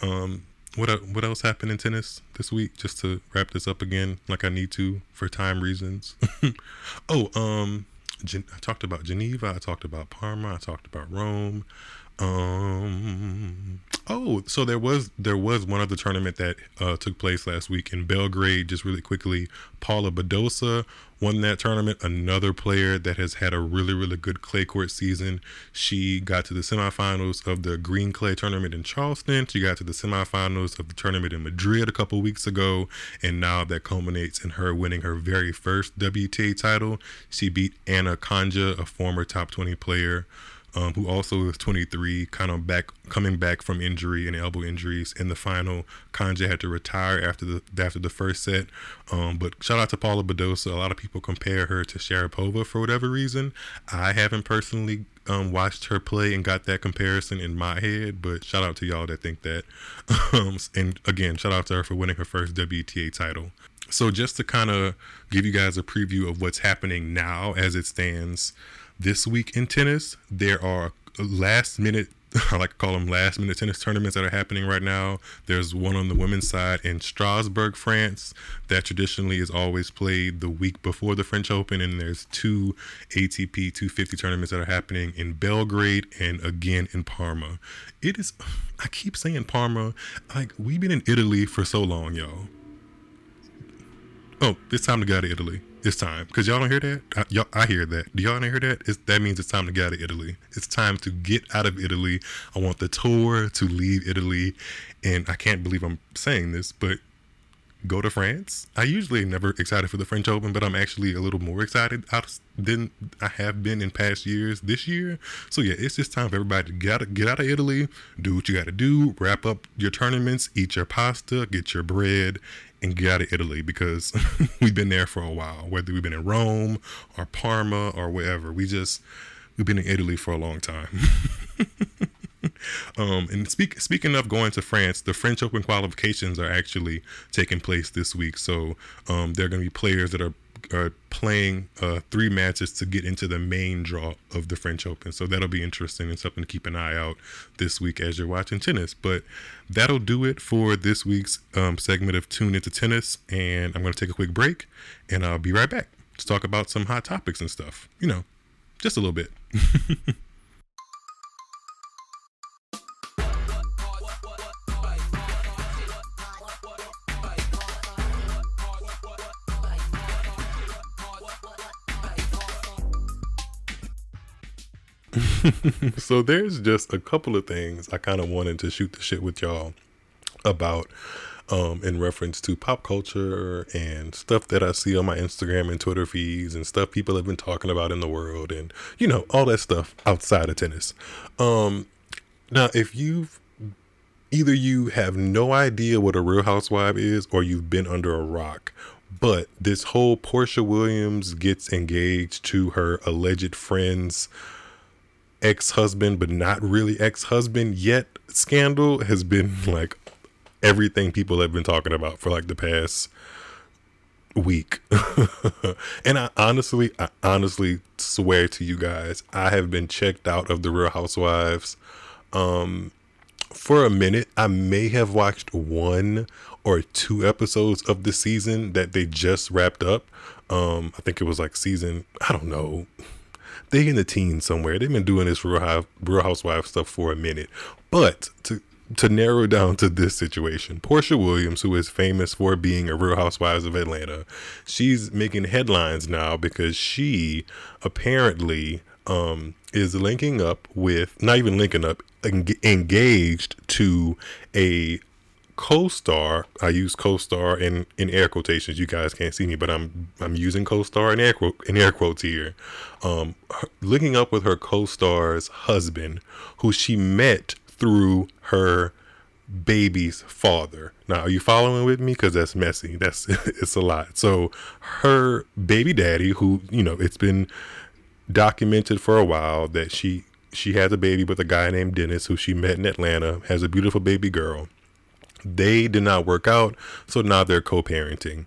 Um, what what else happened in tennis this week? Just to wrap this up again, like I need to for time reasons. [laughs] oh, um, Gen- I talked about Geneva. I talked about Parma. I talked about Rome. Um. Oh, so there was there was one other tournament that uh, took place last week in Belgrade. Just really quickly, Paula Badosa won that tournament. Another player that has had a really really good clay court season. She got to the semifinals of the Green Clay tournament in Charleston. She got to the semifinals of the tournament in Madrid a couple weeks ago, and now that culminates in her winning her very first WTA title. She beat Ana Konjuh, a former top twenty player um, who also is 23, kind of back coming back from injury and elbow injuries in the final. Konjuh had to retire after the after the first set. Um, but shout out to Paula Badosa. A lot of people compare her to Sharapova for whatever reason. I haven't personally um, watched her play and got that comparison in my head, but shout out to y'all that think that. [laughs] Um, and again, shout out to her for winning her first WTA title. So just to kind of give you guys a preview of what's happening now as it stands this week in tennis, there are last minute [laughs] I like to call them last minute tennis tournaments that are happening right now. There's one on the women's side in Strasbourg, France, that traditionally is always played the week before the French Open. And there's two ATP 250 tournaments that are happening in Belgrade and again in Parma. It is, [sighs] I keep saying Parma, like we've been in Italy for so long, y'all. Oh, it's time to go to Italy. It's time because y'all don't hear that. I, y'all, I hear that. Do y'all not hear that? It's, that means it's time to get out of Italy. It's time to get out of Italy. I want the tour to leave Italy, and I can't believe I'm saying this, but go to France. I usually never excited for the French Open, but I'm actually a little more excited than I have been in past years this year. So yeah, it's just time for everybody to get out, get out of Italy, do what you got to do, wrap up your tournaments, eat your pasta, get your bread, and get out of Italy because [laughs] we've been there for a while. Whether we've been in Rome or Parma or wherever, we just we've been in Italy for a long time. [laughs] um, and speak, speaking of going to France, the French Open qualifications are actually taking place this week. So um, there are going to be players that are are playing uh, three matches to get into the main draw of the French Open. So that'll be interesting and something to keep an eye out this week as you're watching tennis. But that'll do it for this week's um, segment of Tune Into Tennis. And I'm going to take a quick break and I'll be right back to talk about some hot topics and stuff. You know, just a little bit. [laughs] [laughs] so there's just a couple of things I kind of wanted to shoot the shit with y'all about um, in reference to pop culture and stuff that I see on my Instagram and Twitter feeds and stuff people have been talking about in the world and you know all that stuff outside of tennis. Um, now, if you've either you have no idea what a Real Housewife is or you've been under a rock, but this whole Porsha Williams gets engaged to her alleged friend's ex-husband but not really ex-husband yet scandal has been [laughs] like everything people have been talking about for like the past week. [laughs] And i honestly i honestly swear to you guys i have been checked out of the real housewives um for a minute. I may have watched one or two episodes of the season that they just wrapped up. Um i think it was like season i don't know they in the teens somewhere. They've been doing this Real, House, Real Housewives stuff for a minute. But to to narrow down to this situation, Porsha Williams, who is famous for being a Real Housewives of Atlanta, she's making headlines now because she apparently um, is linking up with, not even linking up, engaged to a co-star i use co-star in in air quotations. You guys can't see me but i'm i'm using co-star in air, in air quotes here. Um linking up with her co-star's husband who she met through her baby's father. Now are you following with me? Because that's messy. That's [laughs] it's a lot. So her baby daddy who you know it's been documented for a while that she she has a baby with a guy named dennis who she met in atlanta has a beautiful baby girl they did not work out, so now they're co-parenting,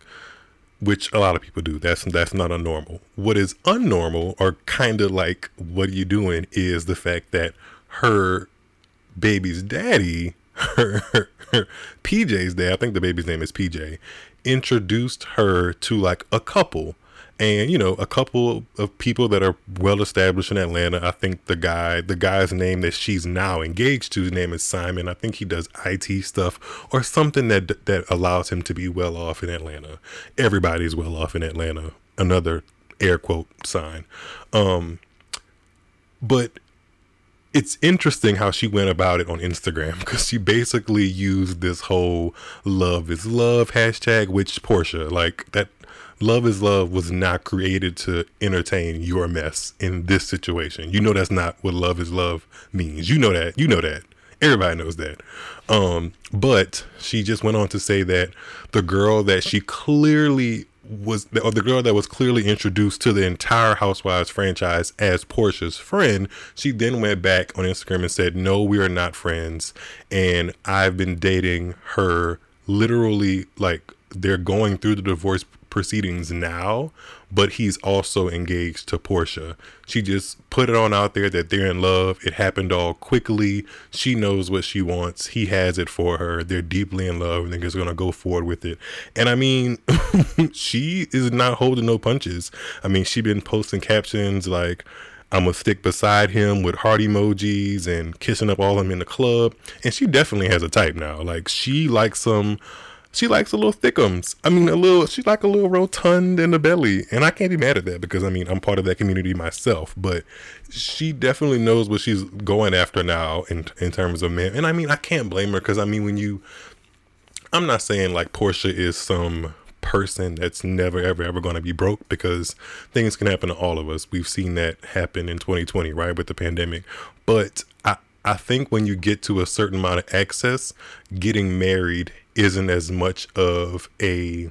which a lot of people do. That's that's not unnormal. What is unnormal, or kind of like what are you doing, is the fact that her baby's daddy [laughs] her, her, her PJ's dad, I think the baby's name is PJ, introduced her to like a couple and you know a couple of people that are well established in Atlanta. I think the guy, the guy's name that she's now engaged to, his name is Simon. I think he does IT stuff or something that that allows him to be well off in Atlanta. Everybody's well off in Atlanta. Another air quote sign. Um, but it's interesting how she went about it on Instagram [laughs] because she basically used this whole love is love hashtag, which Porsha, like that love is love was not created to entertain your mess in this situation. You know that's not what love is love means. You know that. You know that. Everybody knows that. Um, but she just went on to say that the girl that she clearly was or the girl that was clearly introduced to the entire Housewives franchise as Porsha's friend, she then went back on Instagram and said, "No, we are not friends, and I've been dating her literally like they're going through the divorce proceedings now, but he's also engaged to Porsha. She just put it on out there that they're in love. It happened all quickly. She knows what she wants. He has it for her. They're deeply in love and they're just going to go forward with it. And I mean, [laughs] she is not holding no punches. I mean, she been posting captions like, I'm gonna stick beside him with heart emojis and kissing up all of them in the club. And she definitely has a type now. Like she likes some she likes a little thickums. I mean, a little. She like a little rotund in the belly, and I can't be mad at that because I mean I'm part of that community myself. But she definitely knows what she's going after now in in terms of men. And I mean, I can't blame her because I mean when you, I'm not saying like Porsha is some person that's never ever ever going to be broke because things can happen to all of us. We've seen that happen in 2020, right, with the pandemic. But I I think when you get to a certain amount of access, getting married isn't as much of a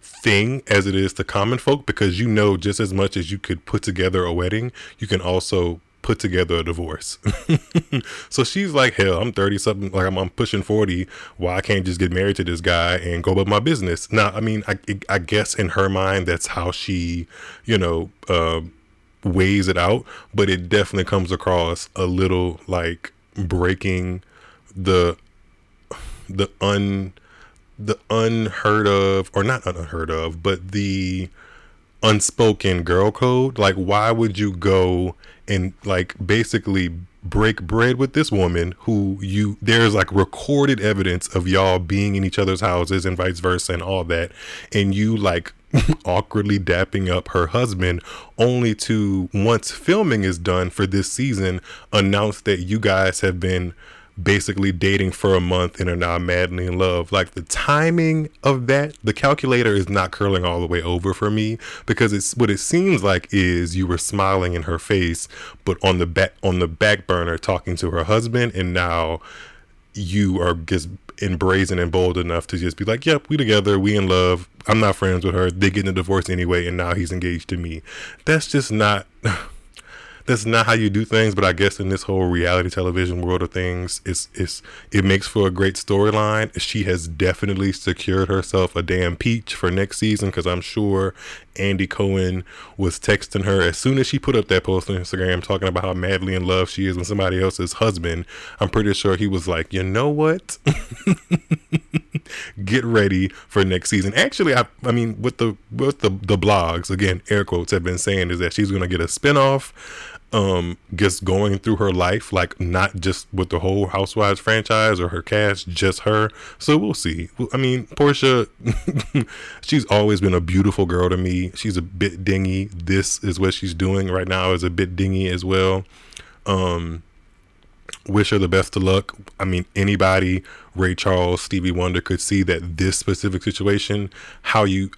thing as it is to common folk because you know just as much as you could put together a wedding, you can also put together a divorce. [laughs] so she's like, hell, I'm 30 something, like I'm, I'm, pushing 40. Why I can't just get married to this guy and go about my business? Now, I mean, I, I guess in her mind, that's how she, you know, uh, weighs it out, but it definitely comes across a little like breaking the the un the unheard of or not unheard of, but the unspoken girl code. Like, why would you go and like basically break bread with this woman who you there's like recorded evidence of y'all being in each other's houses and vice versa and all that, and you like [laughs] awkwardly dapping up her husband only to once filming is done for this season announce that you guys have been basically dating for a month and are now madly in love. Like the timing of that, the calculator is not curling all the way over for me because it's what it seems like is you were smiling in her face, but on the back on the back burner talking to her husband, and now you are just brazen and bold enough to just be like, "Yep, we together, we in love. I'm not friends with her. They getting a divorce anyway, and now he's engaged to me." That's just not. [laughs] that's not how you do things. But I guess in this whole reality television world of things, it's it's it makes for a great storyline. She has definitely secured herself a damn peach for next season because I'm sure Andy Cohen was texting her as soon as she put up that post on Instagram talking about how madly in love she is with somebody else's husband. I'm pretty sure he was like, you know what? [laughs] Get ready for next season. Actually, I I mean with the with the the blogs again, air quotes have been saying is that she's gonna get a spinoff um just going through her life like not just with the whole housewives franchise or her cast just her. So we'll see. I mean porsha [laughs] she's always been a beautiful girl to me. She's a bit dingy. This is what she's doing right now is a bit dingy as well. Um wish her the best of luck. I mean anybody ray charles stevie wonder could see that this specific situation how you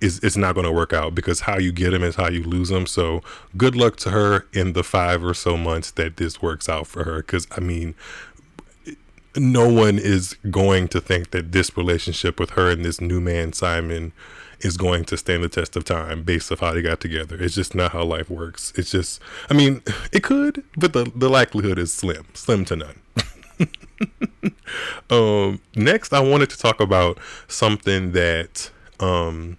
is it's not going to work out because how you get them is how you lose them. So good luck to her in the five or so months that this works out for her. Because I mean, no one is going to think that this relationship with her and this new man Simon is going to stand the test of time based off how they got together. It's just not how life works. It's just, I mean, it could, but the the likelihood is slim, slim to none. [laughs] um, next, I wanted to talk about something that um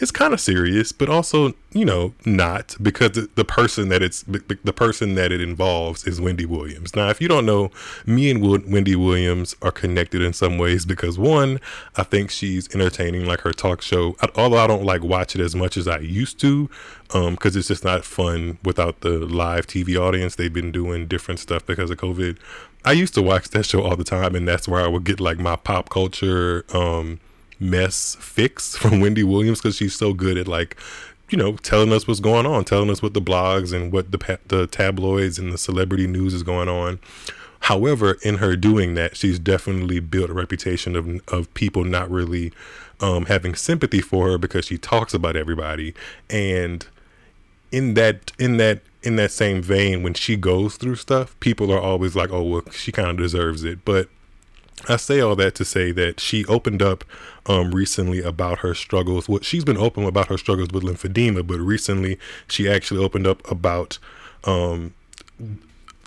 it's kind of serious, but also you know not because the, person that it's the, person that it involves is Wendy Williams. Now, if you don't know, me and Wendy Williams are connected in some ways because one, I think she's entertaining, like her talk show. Although I don't like watch it as much as I used to, because um, it's just not fun without the live TV audience. They've been doing different stuff because of COVID. I used to watch that show all the time, and that's where I would get like my pop culture um, mess fix from Wendy Williams because she's so good at like you know, telling us what's going on, telling us what the blogs and what the the tabloids and the celebrity news is going on. However, in her doing that, she's definitely built a reputation of of people not really um, having sympathy for her because she talks about everybody. And in that in that in that same vein, when she goes through stuff, people are always like, "Oh, well, she kind of deserves it." But I say all that to say that she opened up um, recently about her struggles. What she's been open about her struggles with lymphedema, but recently she actually opened up about um,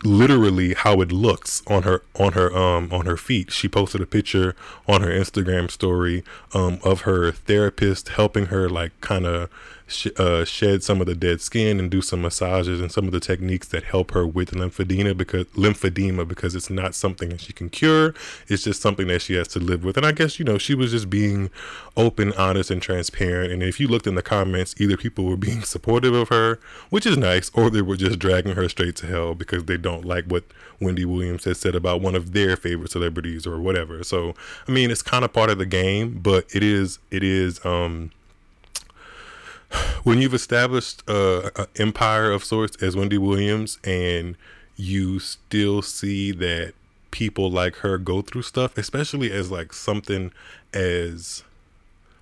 literally how it looks on her on her um on her feet. She posted a picture on her Instagram story um of her therapist helping her like kind of sh- uh, shed some of the dead skin and do some massages and some of the techniques that help her with lymphedema because lymphedema because it's not something that she can cure. It's just something that she has to live with. And I guess you know she was just being open, honest, and transparent. And if you looked in the comments, either people were being supportive of her, which is nice, or they were just dragging her straight to hell because they don't like what Wendy Williams has said about one of their favorite celebrities or whatever. So I mean, it's kind of part of the game, but it is it is um when you've established uh, an empire of sorts as Wendy Williams and you still see that people like her go through stuff, especially as like something as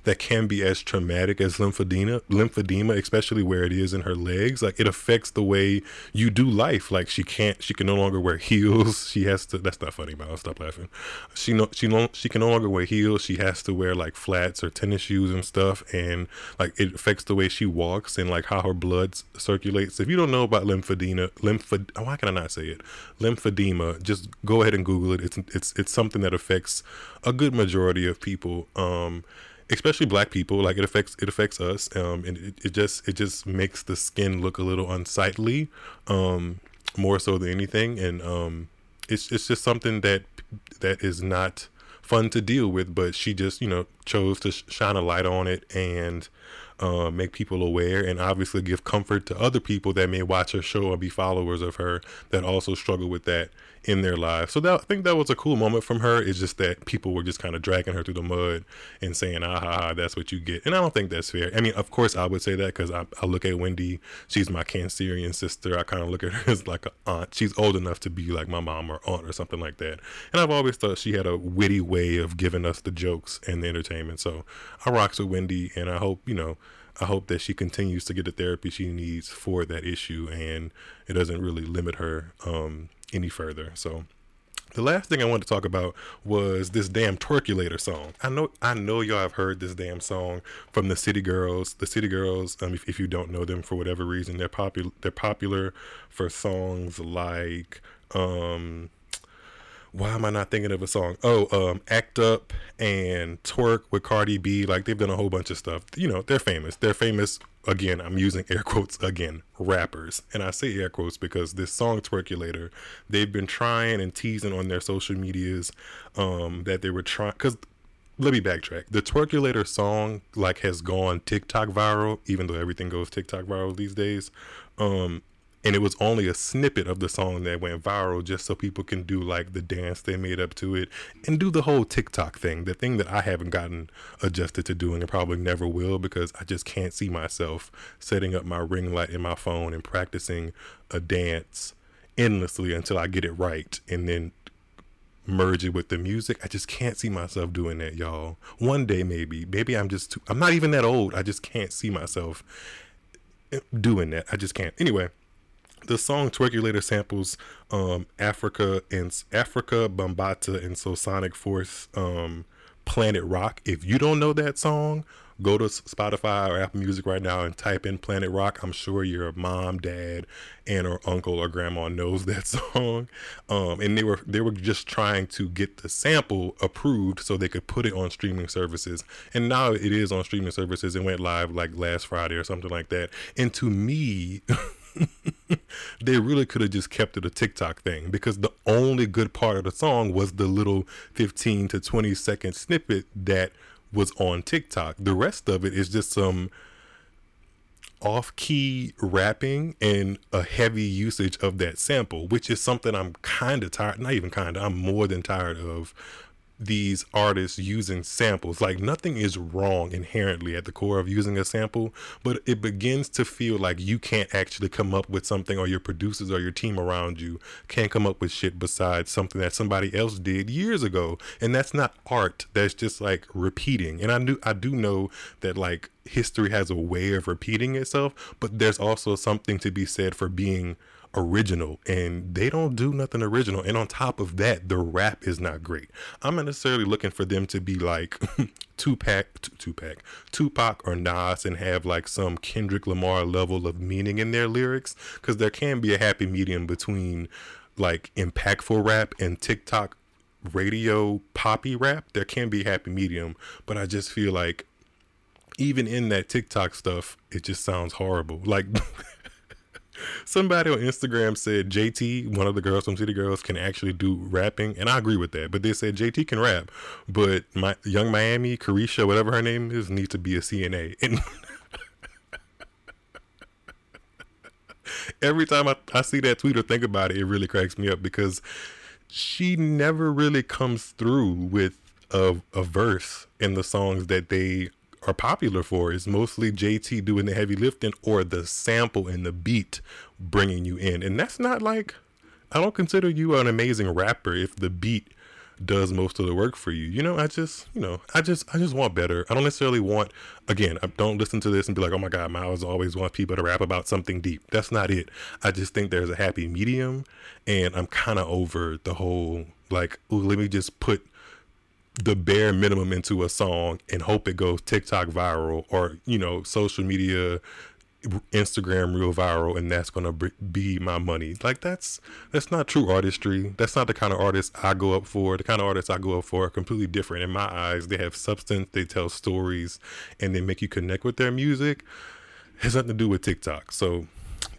that can be as traumatic as lymphedema lymphedema especially where it is in her legs. Like it affects the way you do life. Like she can't she can no longer wear heels. [laughs] She has to that's not funny but i'll stop laughing. She no she no she can no longer wear heels. She has to wear like flats or tennis shoes and stuff. And like it affects the way she walks and like how her blood circulates. If you don't know about lymphedema lymphod why can i not say it? Lymphedema just go ahead and google it. It's it's it's something that affects a good majority of people. Um especially black people like it affects it affects us um and it, it just it just makes the skin look a little unsightly um more so than anything and um it's it's just something that that is not fun to deal with but she just you know chose to sh- shine a light on it and uh, make people aware and obviously give comfort to other people that may watch her show or be followers of her that also struggle with that in their lives. So that, I think that was a cool moment from her. It's just that people were just kind of dragging her through the mud and saying, ah, ha, ha, that's what you get. And I don't think that's fair. I mean, of course, I would say that because I, I, look at Wendy. She's my Cancerian sister. I kind of look at her [laughs] as like an aunt. She's old enough to be like my mom or aunt or something like that. And I've always thought she had a witty way of giving us the jokes and the entertainment. So I rocks with Wendy, and I hope, you know, I hope that she continues to get the therapy she needs for that issue and it doesn't really limit her um, any further. So the last thing I wanted to talk about was this damn Twerkulator song. I know I know y'all have heard this damn song from the City Girls. The City Girls, um, if, if you don't know them for whatever reason, they're popular they're popular for songs like um why am I not thinking of a song? Oh, um, Act Up and Twerk with Cardi B. Like they've done a whole bunch of stuff. You know, they're famous. They're famous. Again, I'm using air quotes again, rappers. And I say air quotes because this song Twerkulator, they've been trying and teasing on their social medias um, that they were trying. Because let me backtrack. The Twerkulator song like has gone TikTok viral, even though everything goes TikTok viral these days. Um, and it was only a snippet of the song that went viral just so people can do like the dance they made up to it and do the whole TikTok thing, the thing that I haven't gotten adjusted to doing and probably never will because I just can't see myself setting up my ring light in my phone and practicing a dance endlessly until I get it right and then merge it with the music. I just can't see myself doing that, y'all. One day maybe. Maybe I'm just too I'm not even that old. I just can't see myself eh, doing that. I just can't. Anyway, the song Twerkulator samples um, Afrika and Afrika Bambaataa and Soulsonic Force um, Planet Rock. If you don't know that song, go to Spotify or Apple Music right now and type in Planet Rock. I'm sure your mom, dad, aunt, or uncle or grandma knows that [laughs] song. Um, and they were they were just trying to get the sample approved so they could put it on streaming services. And now it is on streaming services. It went live like last Friday or something like that. And to me. [laughs] [laughs] they really could have just kept it a TikTok thing because the only good part of the song was the little 15 to 20 second snippet that was on TikTok. The rest of it is just some off key rapping and a heavy usage of that sample, which is something I'm kind of tired, not even kind of, I'm more than tired of these artists using samples. Like nothing is wrong inherently at the core of using a sample, but it begins to feel like you can't actually come up with something or your producers or your team around you can't come up with shit besides something that somebody else did years ago. And that's not art. That's just like repeating. And I knew I do know that like history has a way of repeating itself, but there's also something to be said for being original and they don't do nothing original. And on top of that the rap is not great. I'm not necessarily looking for them to be like [laughs] tupac tupac tupac or nas and have like some kendrick lamar level of meaning in their lyrics because there can be a happy medium between like impactful rap and tiktok radio poppy rap. There can be a happy medium but i just feel like even in that tiktok stuff it just sounds horrible. Like [laughs] Somebody on Instagram said JT, one of the girls from City Girls, can actually do rapping, and I agree with that. But they said JT can rap, but my Young Miami, Caresha, whatever her name is, needs to be a CNA. [laughs] And every time I, I see that tweet or think about it, it really cracks me up because she never really comes through with a, a verse in the songs that they are popular for is mostly JT doing the heavy lifting or the sample and the beat bringing you in. And that's not like, I don't consider you an amazing rapper if the beat does most of the work for you. You know, I just, you know, I just, I just want better. I don't necessarily want, again, I don't listen to this and be like, oh my God, Miles always wants people to rap about something deep. That's not it. I just think there's a happy medium and I'm kind of over the whole, like, ooh, let me just put the bare minimum into a song and hope it goes TikTok viral or you know social media Instagram real viral and that's going to be my money. Like that's that's not true artistry. That's not the kind of artist I go up for. The kind of artists I go up for are completely different in my eyes. They have substance, they tell stories and they make you connect with their music. It has nothing to do with TikTok. So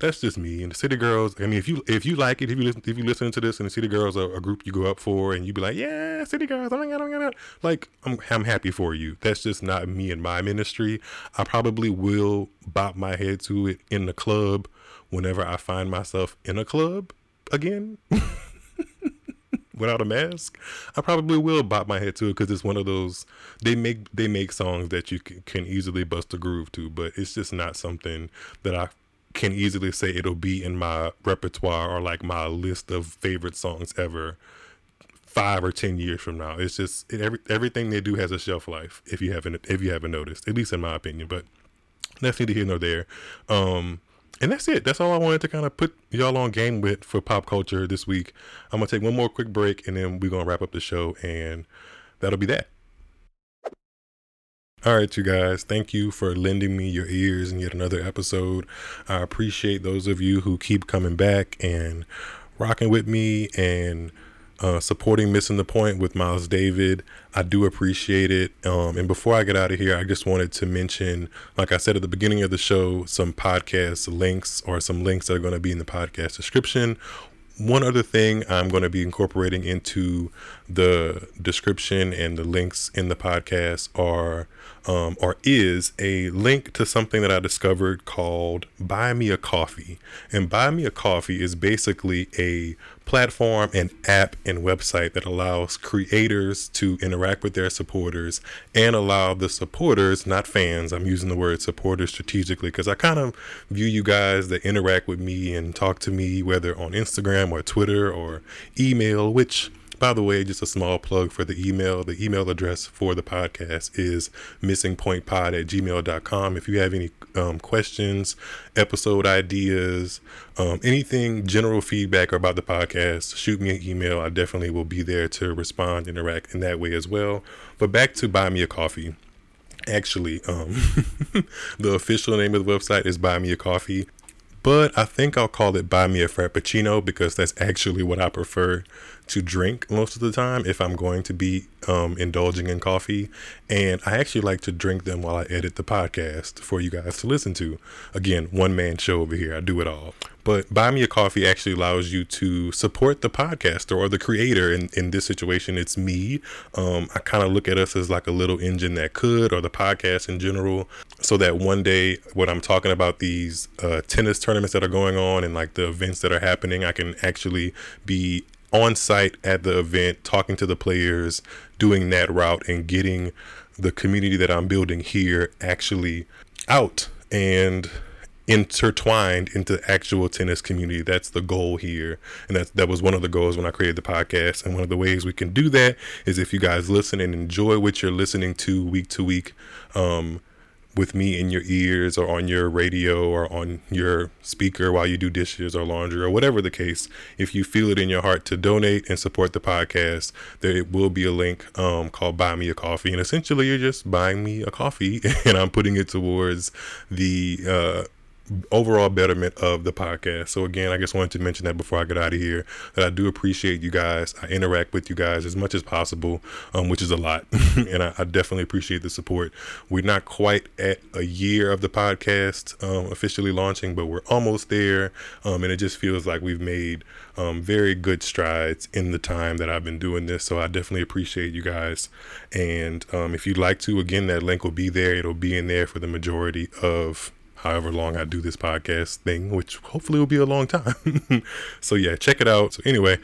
that's just me. And the City Girls. I mean, if you if you like it, if you listen if you listen to this, and the City Girls are a group you go up for, and you be like, yeah, City Girls. Oh my god, oh my god. Like, I'm I'm happy for you. That's just not me and my ministry. I probably will bop my head to it in the club whenever I find myself in a club again. [laughs] without a mask, I probably will bop my head to it because it's one of those they make they make songs that you can, can easily bust a groove to, but it's just not something that I can easily say it'll be in my repertoire or like my list of favorite songs ever five or ten years from now. It's just it, every, everything they do has a shelf life. If you haven't if you haven't noticed, at least in my opinion. But that's neither here nor there. Um, and that's it. That's all I wanted to kind of put y'all on game with for pop culture this week. I'm gonna take one more quick break and then we're gonna wrap up the show and that'll be that. All right, you guys, thank you for lending me your ears in yet another episode. I appreciate those of you who keep coming back and rocking with me and uh, supporting Missing the Point with Miles David. I do appreciate it. Um, and before I get out of here, I just wanted to mention, like I said at the beginning of the show, some podcast links or some links that are going to be in the podcast description one other thing I'm going to be incorporating into the description and the links in the podcast are um, or is a link to something that I discovered called Buy Me a Coffee. And Buy Me a Coffee is basically a platform and app and website that allows creators to interact with their supporters and allow the supporters, not fans, I'm using the word supporters strategically because I kind of view you guys that interact with me and talk to me, whether on Instagram or Twitter or email, which By the way, just a small plug for the email. The email address for the podcast is missingpointpod at gmail.com. If you have any um, questions, episode ideas, um, anything, general feedback about the podcast, shoot me an email. I definitely will be there to respond, interact in that way as well. But back to Buy Me a Coffee. Actually, um, [laughs] the official name of the website is Buy Me a Coffee but I think I'll call it buy me a frappuccino because that's actually what I prefer to drink most of the time if I'm going to be um, indulging in coffee. And I actually like to drink them while I edit the podcast for you guys to listen to. Again, one man show over here. I do it all. But buy me a coffee actually allows you to support the podcaster or the creator. In, in this situation, it's me. Um, I kind of look at us as like a little engine that could, or the podcast in general, so that one day when I'm talking about these uh, tennis tournaments that are going on and like the events that are happening, I can actually be on site at the event, talking to the players, doing that route, and getting the community that I'm building here actually out and intertwined into actual tennis community. That's the goal here. And that that was one of the goals when I created the podcast. And one of the ways we can do that is if you guys listen and enjoy what you're listening to week to week. Um, with me in your ears or on your radio or on your speaker while you do dishes or laundry or whatever the case, if you feel it in your heart to donate and support the podcast, there will be a link um, called Buy Me a Coffee. And essentially, you're just buying me a coffee [laughs] and I'm putting it towards the uh, overall betterment of the podcast. So again, I just wanted to mention that before I get out of here that I do appreciate you guys. I interact with you guys as much as possible, um, which is a lot, [laughs] and I, I, definitely appreciate the support. We're not quite at a year of the podcast um, officially launching, but we're almost there, um, and it just feels like we've made um, very good strides in the time that I've been doing this. So I definitely appreciate you guys. And um, if you'd like to, again, that link will be there. It'll be in there for the majority of however long I do this podcast thing, which hopefully will be a long time. [laughs] so yeah, check it out. So anyway,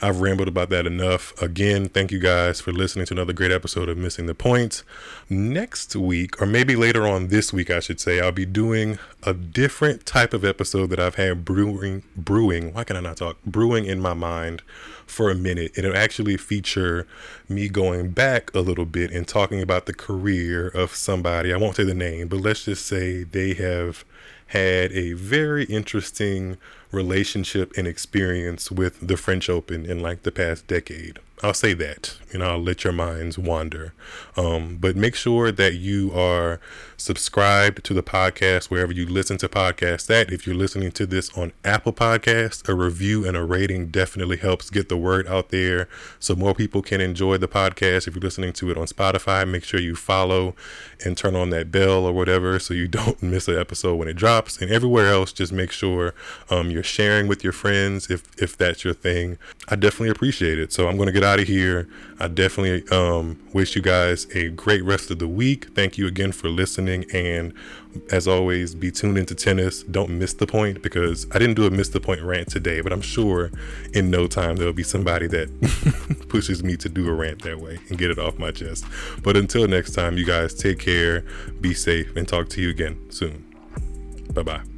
I've rambled about that enough. Again, thank you guys for listening to another great episode of Missing the Point. Next week, or maybe later on this week, I should say, I'll be doing a different type of episode that I've had brewing brewing. Why can I not talk? Brewing in my mind for a minute. It'll actually feature me going back a little bit and talking about the career of somebody. I won't say the name, but let's just say they have had a very interesting relationship and experience with the French Open in like the past decade. I'll say that, you know, I'll let your minds wander. Um, but make sure that you are subscribed to the podcast wherever you listen to podcasts. That if you're listening to this on Apple Podcasts, a review and a rating definitely helps get the word out there so more people can enjoy the podcast. If you're listening to it on Spotify, make sure you follow and turn on that bell or whatever so you [laughs] don't miss an episode when it drops. And everywhere else, just make sure um, you're sharing with your friends if if that's your thing. I definitely appreciate it. So I'm going to get of here. I definitely um, wish you guys a great rest of the week. Thank you again for listening. And as always, be tuned into tennis. Don't miss the point because I didn't do a miss the point rant today, but I'm sure in no time there'll be somebody that [laughs] pushes me to do a rant that way and get it off my chest. But until next time, you guys take care, be safe, and talk to you again soon. Bye bye.